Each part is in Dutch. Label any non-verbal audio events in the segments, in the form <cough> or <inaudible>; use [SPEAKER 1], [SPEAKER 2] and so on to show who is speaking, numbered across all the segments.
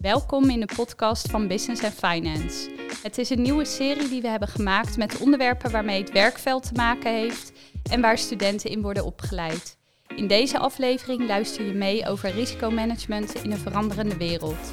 [SPEAKER 1] Welkom in de podcast van Business and Finance. Het is een nieuwe serie die we hebben gemaakt met onderwerpen waarmee het werkveld te maken heeft en waar studenten in worden opgeleid. In deze aflevering luister je mee over risicomanagement in een veranderende wereld.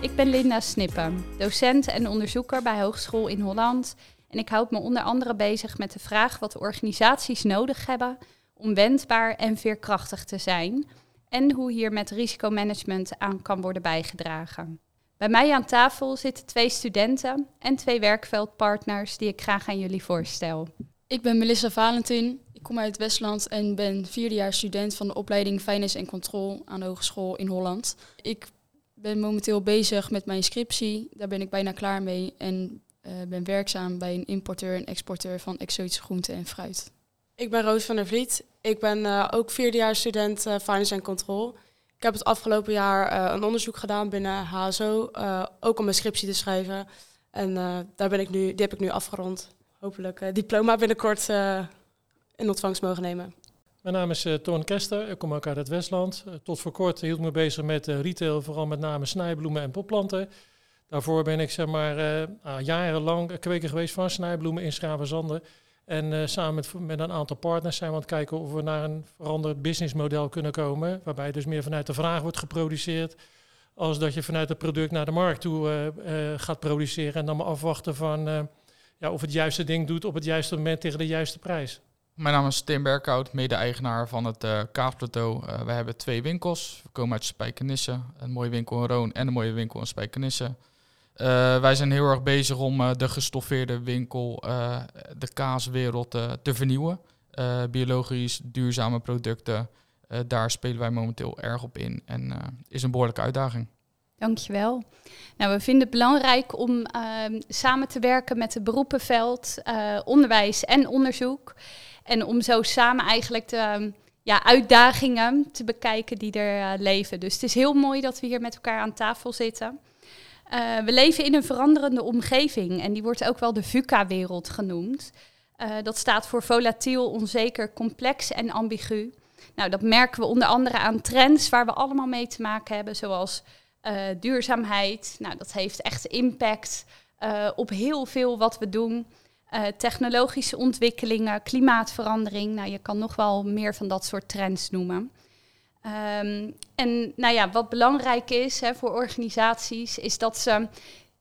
[SPEAKER 1] Ik ben Linda Snippen, docent en onderzoeker bij Hogeschool in Holland. En ik houd me onder andere bezig met de vraag wat organisaties nodig hebben om wendbaar en veerkrachtig te zijn. En hoe hier met risicomanagement aan kan worden bijgedragen. Bij mij aan tafel zitten twee studenten en twee werkveldpartners die ik graag aan jullie voorstel.
[SPEAKER 2] Ik ben Melissa Valentin. Ik kom uit Westland en ben vierdejaars student van de opleiding Finance en Control aan de Hogeschool in Holland. Ik ben momenteel bezig met mijn scriptie. Daar ben ik bijna klaar mee en uh, ben werkzaam bij een importeur en exporteur van exotische groenten en fruit.
[SPEAKER 3] Ik ben Roos van der Vliet. Ik ben uh, ook vierdejaars student uh, Finance en Control. Ik heb het afgelopen jaar een onderzoek gedaan binnen HSO, ook om mijn scriptie te schrijven. En daar ben ik nu, die heb ik nu afgerond. Hopelijk diploma binnenkort in ontvangst mogen nemen.
[SPEAKER 4] Mijn naam is Toon Kester, ik kom ook uit het Westland. Tot voor kort hield ik me bezig met retail, vooral met name snijbloemen en popplanten. Daarvoor ben ik zeg maar ah, jarenlang kweker geweest van snijbloemen in Schravenzanden. En samen met, met een aantal partners zijn we aan het kijken of we naar een veranderd businessmodel kunnen komen. Waarbij dus meer vanuit de vraag wordt geproduceerd. Als dat je vanuit het product naar de markt toe gaat produceren. En dan maar afwachten van ja, of het juiste ding doet op het juiste moment tegen de juiste prijs.
[SPEAKER 5] Mijn naam is Tim Berkhout, mede-eigenaar van het Kaapplateau. Uh, we hebben twee winkels. We komen uit Spijkenisse, een mooie winkel in Roon en een mooie winkel in Spijkenisse. Uh, wij zijn heel erg bezig om de gestoffeerde winkel, de kaaswereld te vernieuwen. biologisch, duurzame producten, daar spelen wij momenteel erg op in en is een behoorlijke uitdaging.
[SPEAKER 1] Dankjewel. Nou, we vinden het belangrijk om ehm, samen te werken met het beroepenveld, onderwijs en onderzoek. En om zo samen eigenlijk de ehm, ja, uitdagingen te bekijken die er leven. Dus het is heel mooi dat we hier met elkaar aan tafel zitten. Uh, we leven in een veranderende omgeving en die wordt ook wel de VUCA-wereld genoemd. Uh, dat staat voor volatiel, onzeker, complex en ambigu. Nou, dat merken we onder andere aan trends waar we allemaal mee te maken hebben, zoals duurzaamheid. Nou, dat heeft echt impact op heel veel wat we doen. Technologische ontwikkelingen, klimaatverandering. Nou, je kan nog wel meer van dat soort trends noemen. Um, en nou ja, wat belangrijk is hè, voor organisaties, is dat ze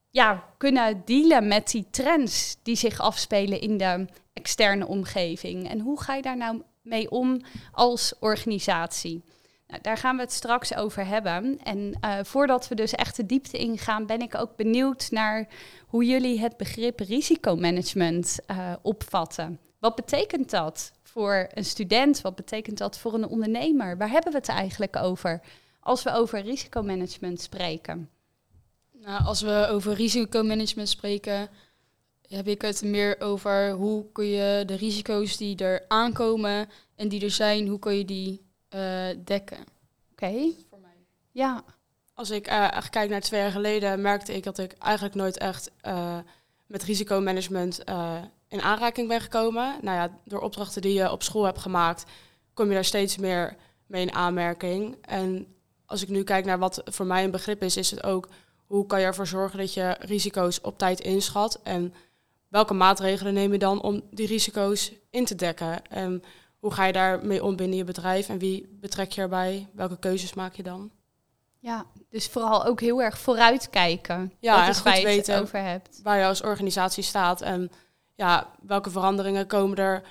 [SPEAKER 1] ja, kunnen dealen met die trends die zich afspelen in de externe omgeving. En hoe ga je daar nou mee om als organisatie? Nou, daar gaan we het straks over hebben. En uh, voordat we dus echt de diepte ingaan, ben ik ook benieuwd naar hoe jullie het begrip risicomanagement uh, opvatten. Wat betekent dat voor een student? Wat betekent dat voor een ondernemer? Waar hebben we het eigenlijk over als we over risicomanagement spreken?
[SPEAKER 2] Nou, als we over risicomanagement spreken, heb ik het meer over hoe kun je de risico's die er aankomen en die er zijn, hoe kun je die uh, dekken.
[SPEAKER 1] Oké. Okay. Voor mij. Ja.
[SPEAKER 3] Als ik uh, kijk naar twee jaar geleden, merkte ik dat ik eigenlijk nooit echt uh, met risicomanagement in aanraking ben gekomen. Nou ja, door opdrachten die je op school hebt gemaakt, kom je daar steeds meer mee in aanmerking. En als ik nu kijk naar wat voor mij een begrip is, is het ook hoe kan je ervoor zorgen dat je risico's op tijd inschat en welke maatregelen neem je dan om die risico's in te dekken? En hoe ga je daarmee om binnen je bedrijf en wie betrek je erbij? Welke keuzes maak je dan?
[SPEAKER 1] Ja, dus vooral ook heel erg vooruitkijken. Ja, dat is waar je weten het over hebt.
[SPEAKER 3] Waar je als organisatie staat en ja, welke veranderingen komen er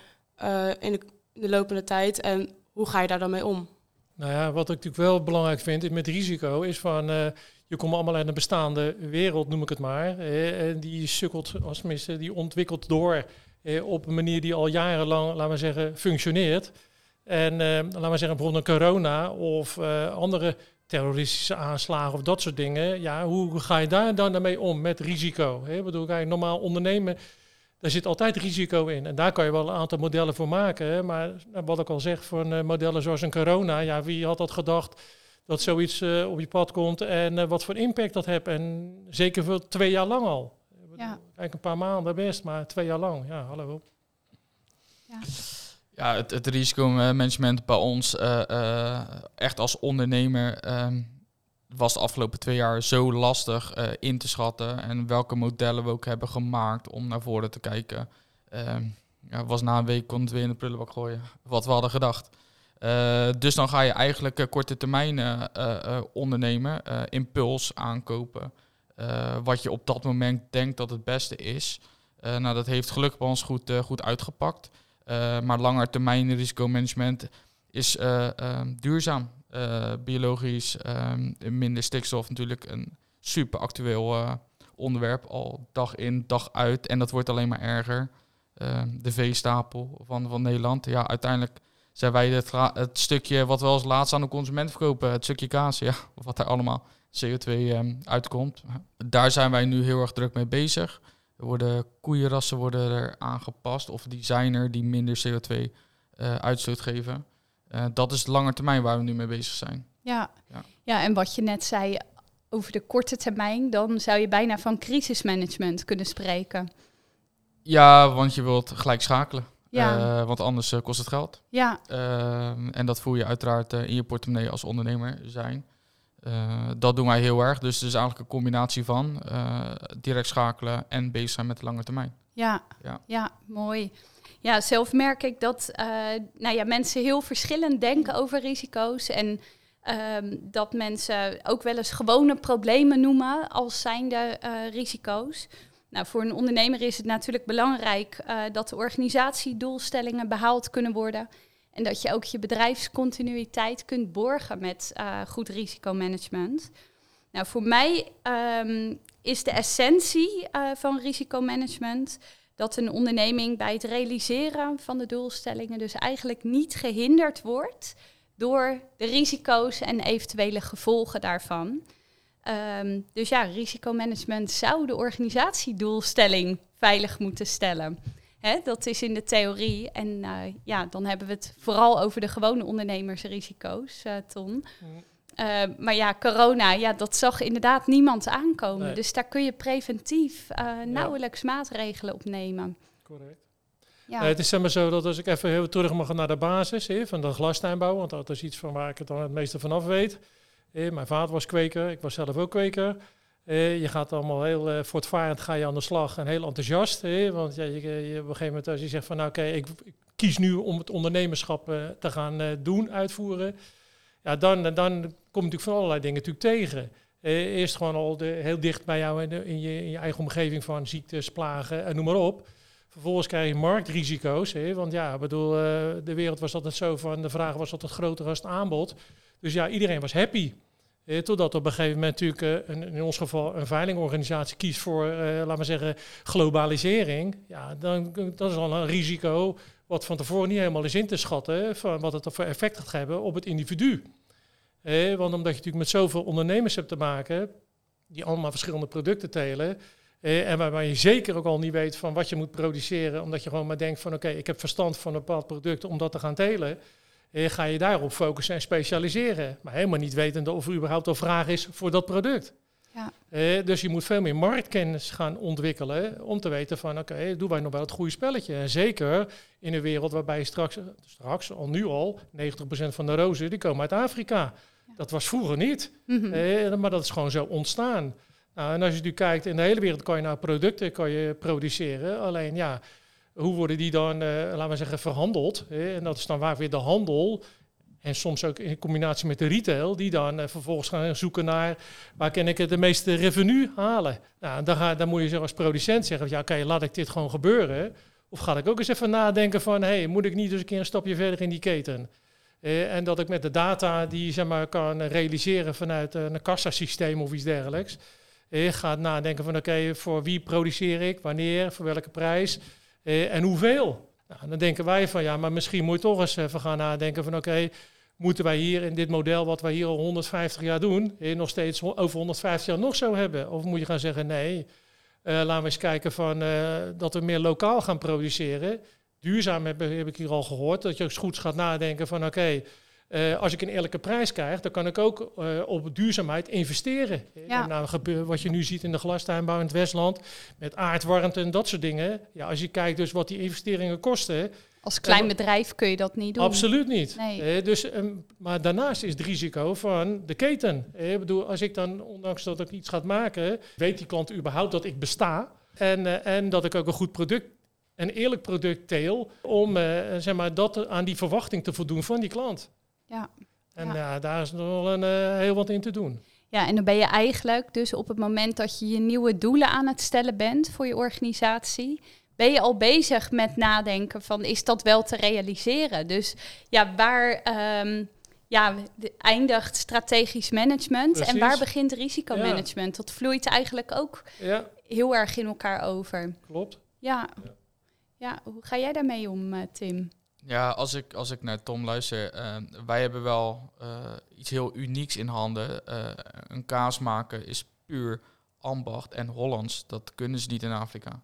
[SPEAKER 3] uh, in, de, in de lopende tijd en hoe ga je daar dan mee om?
[SPEAKER 4] Nou ja, wat ik natuurlijk wel belangrijk vind met risico is van uh, je komt allemaal in een bestaande wereld, noem ik het maar. Uh, en die sukkelt, als tenminste, die ontwikkelt door eh, op een manier die al jarenlang, laten we zeggen, functioneert. En eh, laten we zeggen, bijvoorbeeld corona of andere terroristische aanslagen of dat soort dingen. Ja, hoe ga je daar dan mee om met risico? Hè? Ik bedoel, normaal ondernemen, daar zit altijd risico in. En daar kan je wel een aantal modellen voor maken. Hè? Maar nou, wat ik al zeg, van uh, modellen zoals een corona, ja, wie had dat gedacht dat zoiets uh, op je pad komt en uh, wat voor impact dat heeft. En zeker voor twee jaar lang al. Ja. Kijk, een paar maanden best, maar twee jaar lang. Ja, hallo.
[SPEAKER 5] Ja, ja het, het risicomanagement bij ons, uh, echt als ondernemer, um, was de afgelopen twee jaar zo lastig eh, in te schatten. En welke modellen we ook hebben gemaakt om naar voren te kijken. Ehm, ja, was na een week kon het weer in de prullenbak gooien. Wat we hadden gedacht. Eh, dus dan ga je eigenlijk uh, korte termijn ondernemen, impuls aankopen. wat je op dat moment denkt dat het beste is. nou, dat heeft gelukkig bij ons goed, goed uitgepakt. maar langer termijn risicomanagement is ehm, duurzaam. biologisch, ehm, minder stikstof natuurlijk een super actueel onderwerp. Al dag in, dag uit. En dat wordt alleen maar erger. Ehm, de veestapel van, van Nederland. Ja, uiteindelijk zijn wij het, het, stukje wat we als laatste aan de consument verkopen, het stukje kaas, ja, wat daar allemaal CO2 um, uitkomt. Daar zijn wij nu heel erg druk mee bezig. Er worden koeienrassen worden er aangepast of designer die minder CO2 uh, uitstoot geven. Uh, dat is de lange termijn waar we nu mee bezig zijn.
[SPEAKER 1] Ja. ja. Ja. en wat je net zei over de korte termijn, dan zou je bijna van crisismanagement kunnen spreken.
[SPEAKER 5] Ja, want je wilt gelijk schakelen. Ja. Uh, want anders uh, kost het geld.
[SPEAKER 1] Ja.
[SPEAKER 5] Uh, en dat voel je uiteraard in je portemonnee als ondernemer zijn. dat doen wij heel erg. Dus het is eigenlijk een combinatie van direct schakelen en bezig zijn met de lange termijn.
[SPEAKER 1] Ja, ja. ja mooi. Ja, zelf merk ik dat nou ja, mensen heel verschillend denken over risico's. En ehm, dat mensen ook wel eens gewone problemen noemen als zijnde risico's. Nou, voor een ondernemer is het natuurlijk belangrijk uh, dat de organisatiedoelstellingen behaald kunnen worden. En dat je ook je bedrijfscontinuïteit kunt borgen met uh, goed risicomanagement. Nou, voor mij um, is de essentie uh, van risicomanagement dat een onderneming bij het realiseren van de doelstellingen dus eigenlijk niet gehinderd wordt door de risico's en eventuele gevolgen daarvan. Um, dus ja, risicomanagement zou de organisatiedoelstelling veilig moeten stellen. Dat is in de theorie. En uh, ja, dan hebben we het vooral over de gewone ondernemersrisico's, uh, Ton. Uh, maar ja, corona, ja, dat zag inderdaad niemand aankomen. Nee. Dus daar kun je preventief nauwelijks ja. maatregelen op nemen.
[SPEAKER 4] Correct. Ja. het is zeg maar zo dat als ik even heel terug mag naar de basis he, van de glastuinbouw, want dat is iets van waar ik het dan het meeste vanaf weet. Eh, mijn vader was kweker, ik was zelf ook kweker. Eh, je gaat allemaal heel uh, voortvarend ga je aan de slag en heel enthousiast. Eh, want ja, je, je, op een gegeven moment als je zegt van nou oké, ik, ik, kies nu om het ondernemerschap uh, te gaan doen, uitvoeren. Ja, dan, dan natuurlijk van allerlei dingen natuurlijk tegen. eerst gewoon al de, heel dicht bij jou in, in, je, in je eigen omgeving van ziektes, plagen en noem maar op. Vervolgens krijg je marktrisico's. Hè, want ja, bedoel, de wereld was altijd zo van, de vraag was altijd groter als het aanbod. Dus ja, iedereen was happy. Eh, totdat op een gegeven moment natuurlijk, eh, in ons geval, een veilingorganisatie kiest voor, eh, laten we zeggen, globalisering. Ja, dan dat is al een risico wat van tevoren niet helemaal is in te schatten van wat het voor effect gaat hebben op het individu. Eh, want omdat je natuurlijk met zoveel ondernemers hebt te maken, die allemaal verschillende producten telen, eh, en waarbij je zeker ook al niet weet van wat je moet produceren, omdat je gewoon maar denkt van oké, ik heb verstand van een bepaald product om dat te gaan telen eh, ga je daarop focussen en specialiseren. Maar helemaal niet wetende of er überhaupt al vraag is voor dat product. Ja. Eh, dus je moet veel meer marktkennis gaan ontwikkelen om te weten van oké, okay, doen wij nog wel het goede spelletje. En zeker in een wereld waarbij straks, straks al nu al, 90% van de rozen die komen uit Afrika. Dat was vroeger niet. Mm eh, maar dat is gewoon zo ontstaan. Nou, en als je nu kijkt, in de hele wereld kan je nou producten kan je produceren. Alleen ja, hoe worden die dan, uh, laten we zeggen, verhandeld? Hè? En dat is dan waar weer de handel. En soms ook in combinatie met de retail, die dan uh, vervolgens gaan zoeken naar waar kan ik het de meeste revenue halen. Nou, dan, ga, dan moet je als producent zeggen, ja, oké, laat ik dit gewoon gebeuren. Of ga ik ook eens even nadenken van, hey, moet ik niet eens een keer een stapje verder in die keten? Uh, en dat ik met de data die zeg maar, kan realiseren vanuit uh, een kassasysteem of iets dergelijks, uh, ga nadenken van oké, voor wie produceer ik, wanneer, voor welke prijs. Eh, en hoeveel? Nou, dan denken wij van ja, maar misschien moet je toch eens even gaan nadenken van oké, moeten wij hier in dit model wat wij hier al 150 jaar doen, eh, nog steeds over 150 jaar nog zo hebben? Of moet je gaan zeggen nee, laten we eens kijken van, dat we meer lokaal gaan produceren. Duurzaam heb, heb, ik hier al gehoord, dat je eens goed gaat nadenken van oké, eh, als ik een eerlijke prijs krijg, dan kan ik ook eh, op duurzaamheid investeren.
[SPEAKER 1] Ja.
[SPEAKER 4] En nou, wat je nu ziet in de glastuinbouw in het Westland, met aardwarmte en dat soort dingen. Ja, als je kijkt dus wat die investeringen kosten,
[SPEAKER 1] Als klein bedrijf kun je dat niet doen.
[SPEAKER 4] absoluut niet.
[SPEAKER 1] Nee.
[SPEAKER 4] Eh, dus, ehm, maar daarnaast is het risico van de keten. Eh, ik bedoel, als ik dan, ondanks dat ik iets ga maken, weet die klant überhaupt dat ik besta. En, eh, en dat ik ook een goed product, een eerlijk product teel, om eh, zeg maar, dat aan die verwachting te voldoen van die klant.
[SPEAKER 1] Ja.
[SPEAKER 4] En
[SPEAKER 1] Ja.
[SPEAKER 4] ja, daar is nog wel een, eh, heel wat in te doen.
[SPEAKER 1] Ja, en dan ben je eigenlijk dus op het moment dat je je nieuwe doelen aan het stellen bent voor je organisatie, ben je al bezig met nadenken van is dat wel te realiseren? Dus ja, waar ehm, ja, eindigt strategisch management en waar begint risicomanagement? Dat vloeit eigenlijk ook
[SPEAKER 4] Ja,
[SPEAKER 1] heel erg in elkaar over.
[SPEAKER 4] klopt.
[SPEAKER 1] Ja, ja hoe ga jij daarmee om, eh, Tim?
[SPEAKER 5] Ja, als ik, als ik naar Tom luister, eh, wij hebben wel eh, iets heel unieks in handen. Een kaas maken is puur ambacht en Hollands. Dat kunnen ze niet in Afrika.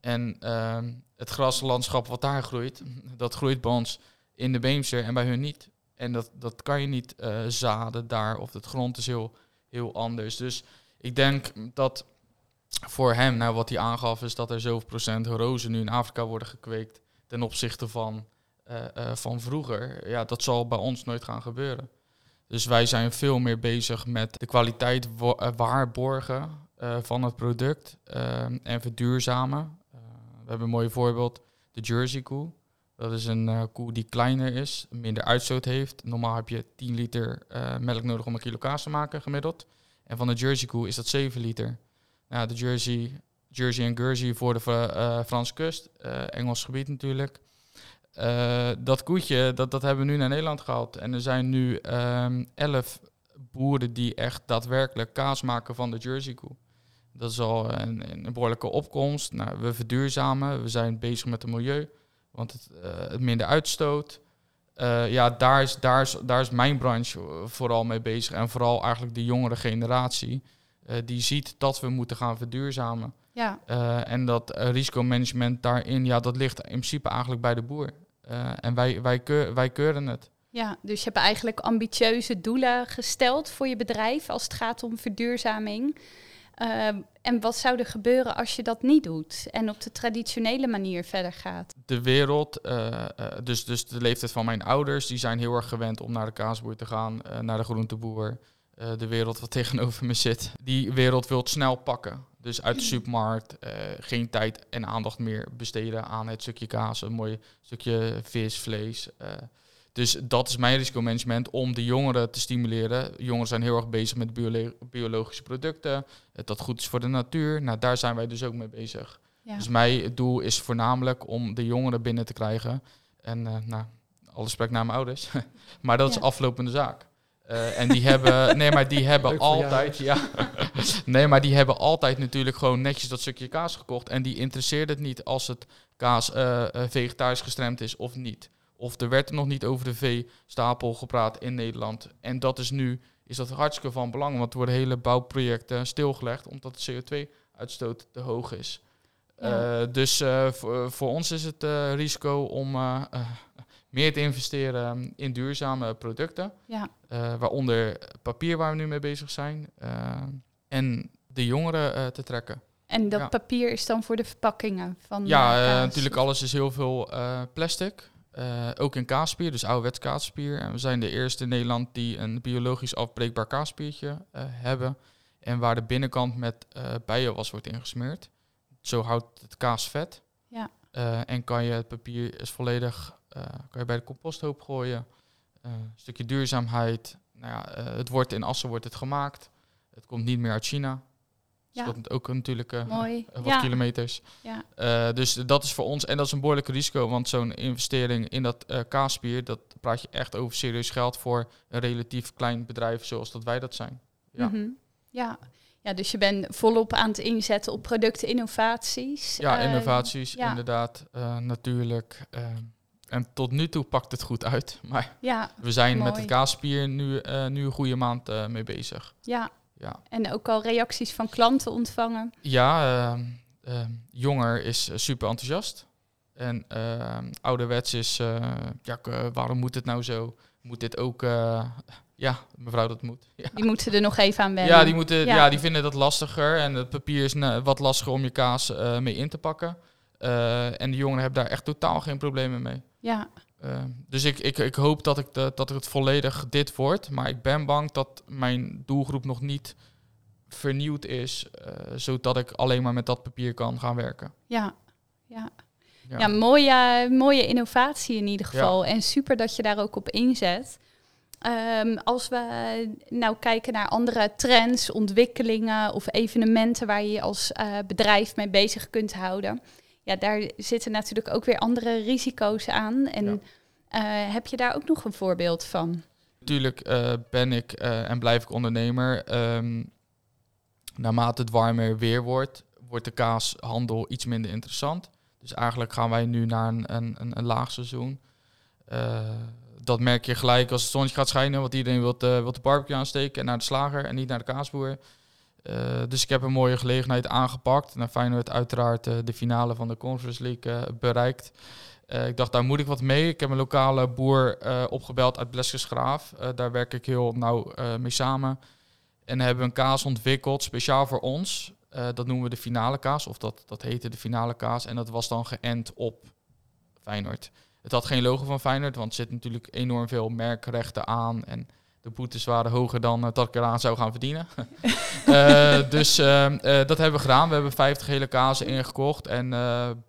[SPEAKER 5] En ehm, het graslandschap wat daar groeit, <laughs> dat groeit bij ons in de Beemster en bij hun niet. En dat, dat kan je niet zaden daar, of het grond is heel, heel anders. Dus ik denk dat voor hem, nou wat hij aangaf, is dat er zoveel procent rozen nu in Afrika worden gekweekt ten opzichte van, eh, eh, van vroeger. Ja, dat zal bij ons nooit gaan gebeuren. Dus wij zijn veel meer bezig met de kwaliteit wa- eh, waarborgen van het product en verduurzamen. We hebben een mooi voorbeeld, de Jersey koe. Dat is een koe die kleiner is, minder uitstoot heeft. Normaal heb je 10 liter melk nodig om een kilo kaas te maken, gemiddeld. En van de Jersey koe is dat 7 liter. Nou, de Jersey, Jersey en Guernsey voor de eh, Franse kust, eh, Engels gebied natuurlijk. Eh, dat koetje, dat, dat hebben we nu naar Nederland gehaald. En er zijn nu ehm 11 boeren die echt daadwerkelijk kaas maken van de Jersey koe. Dat is al een, een behoorlijke opkomst. Nou, we verduurzamen, we zijn bezig met het milieu, want het, minder uitstoot. Ja, daar is, daar, is, daar is mijn branche vooral mee bezig. En vooral eigenlijk de jongere generatie, die ziet dat we moeten gaan verduurzamen.
[SPEAKER 1] Ja,
[SPEAKER 5] Eh, en dat eh, risicomanagement daarin, ja, dat ligt in principe eigenlijk bij de boer. Eh, en wij, wij, keur, wij keuren het.
[SPEAKER 1] ja, dus je hebt eigenlijk ambitieuze doelen gesteld voor je bedrijf als het gaat om verduurzaming. En wat zou er gebeuren als je dat niet doet en op de traditionele manier verder gaat?
[SPEAKER 5] De wereld, eh, eh, dus, dus de leeftijd van mijn ouders, die zijn heel erg gewend om naar de kaasboer te gaan, eh, naar de groenteboer. Eh, de wereld wat <laughs> tegenover me zit, die wereld wil het snel pakken. Dus uit de supermarkt eh, geen tijd en aandacht meer besteden aan het stukje kaas, een mooi stukje vis, vlees. eh. dus dat is mijn risicomanagement om de jongeren te stimuleren. Jongeren zijn heel erg bezig met biolo- biologische producten, dat goed is voor de natuur. Nou, daar zijn wij dus ook mee bezig.
[SPEAKER 1] Ja.
[SPEAKER 5] Dus mijn doel is voornamelijk om de jongeren binnen te krijgen. En nou, alle respect naar mijn ouders. <laughs> maar dat is aflopende zaak. Eh, en die hebben, <laughs> nee, maar die hebben
[SPEAKER 4] Leuk
[SPEAKER 5] altijd, ja. <laughs> nee, maar die hebben altijd natuurlijk gewoon netjes dat stukje kaas gekocht. En die interesseert het niet als het kaas eh, vegetarisch gestremd is of niet. Of er werd er nog niet over de veestapel gepraat in Nederland. En dat is nu, is dat hartstikke van belang. Want er worden hele bouwprojecten stilgelegd omdat de CO2-uitstoot te hoog is.
[SPEAKER 1] Ja.
[SPEAKER 5] Dus voor, voor ons is het risico om meer te investeren in duurzame producten.
[SPEAKER 1] Ja,
[SPEAKER 5] eh, waaronder papier waar we nu mee bezig zijn. eh, en de jongeren eh, te trekken.
[SPEAKER 1] en dat
[SPEAKER 5] Ja.
[SPEAKER 1] papier is dan voor de verpakkingen van
[SPEAKER 5] Ja, natuurlijk alles is heel veel plastic. Ook in kaasspier, dus ouderwets kaasspier. En we zijn de eerste in Nederland die een biologisch afbreekbaar kaaspiertje hebben. En waar de binnenkant met bijenwas wordt ingesmeerd. Zo houdt het kaas vet.
[SPEAKER 1] Ja.
[SPEAKER 5] En kan je het papier is volledig kan je bij de composthoop gooien. Eh, een stukje duurzaamheid. Nou ja, eh, het wordt in Assen wordt het gemaakt. Het komt niet meer uit China. Dus
[SPEAKER 1] Ja.
[SPEAKER 5] dat is ook natuurlijk eh,
[SPEAKER 1] Mooi.
[SPEAKER 5] wat
[SPEAKER 1] Ja.
[SPEAKER 5] kilometers.
[SPEAKER 1] Ja.
[SPEAKER 5] Eh, dus dat is voor ons, en dat is een behoorlijk risico, want zo'n investering in dat eh kaaspier, dat praat je echt over serieus geld voor een relatief klein bedrijf zoals dat wij dat zijn. Ja,
[SPEAKER 1] Mhm. ja. ja, dus je bent volop aan het inzetten op productinnovaties.
[SPEAKER 5] ja
[SPEAKER 1] Eh,
[SPEAKER 5] innovaties,
[SPEAKER 1] ja.
[SPEAKER 5] inderdaad, eh, natuurlijk. En tot nu toe pakt het goed uit, <laughs> maar
[SPEAKER 1] ja,
[SPEAKER 5] we zijn met
[SPEAKER 1] Mooi.
[SPEAKER 5] het kaaspier nu, eh, nu een goede maand eh, mee bezig.
[SPEAKER 1] ja.
[SPEAKER 5] Ja,
[SPEAKER 1] En ook al reacties van klanten ontvangen.
[SPEAKER 5] ja ehm, ehm, jonger is eh, super enthousiast. En ehm, ouderwets is, ja, waarom moet het nou zo? moet dit ook, <laughs> ja, mevrouw dat moet. <laughs> Ja.
[SPEAKER 1] Die moeten er nog even aan wennen.
[SPEAKER 5] Ja, die, moeten,
[SPEAKER 1] Ja.
[SPEAKER 5] ja. die vinden dat lastiger en het papier is wat lastiger om je kaas mee in te pakken. En die jongeren hebben daar echt totaal geen problemen mee.
[SPEAKER 1] Ja,
[SPEAKER 5] Eh, dus ik, ik, ik hoop dat, ik de, dat het volledig dit wordt. Maar ik ben bang dat mijn doelgroep nog niet vernieuwd is. eh, zodat ik alleen maar met dat papier kan gaan werken.
[SPEAKER 1] ja, ja.
[SPEAKER 5] Ja.
[SPEAKER 1] Ja, mooie, mooie innovatie in ieder
[SPEAKER 5] Ja.
[SPEAKER 1] geval. En super dat je daar ook op inzet. Ehm, als we nou kijken naar andere trends, ontwikkelingen of evenementen waar je je als eh, bedrijf mee bezig kunt houden. Ja, daar zitten natuurlijk ook weer andere risico's aan. En
[SPEAKER 5] Ja.
[SPEAKER 1] eh, heb je daar ook nog een voorbeeld van?
[SPEAKER 5] Natuurlijk eh, ben ik eh, en blijf ik ondernemer. Ehm, naarmate het warmer weer wordt, wordt de kaashandel iets minder interessant. Dus eigenlijk gaan wij nu naar een, een, een, een laag seizoen. Dat merk je gelijk als het zonnetje gaat schijnen, want iedereen wil, de, wil de barbecue aansteken en naar de slager en niet naar de kaasboer. Eh, dus ik heb een mooie gelegenheid aangepakt. Naar Feyenoord uiteraard eh, de finale van de Conference League eh, bereikt. Ik dacht, daar moet ik wat mee. Ik heb een lokale boer opgebeld uit Bleskensgraaf. Eh daar werk ik heel nauw mee samen. En hebben een kaas ontwikkeld, speciaal voor ons. Dat noemen we de finale kaas, of dat, dat heette de finale kaas. En dat was dan geënt op Feyenoord. Het had geen logo van Feyenoord, want er zit natuurlijk enorm veel merkrechten aan. En de boetes waren hoger dan eh, dat ik eraan zou gaan verdienen. <laughs> Eh, dus eh, eh, dat hebben we gedaan. We hebben 50 hele kazen ingekocht. En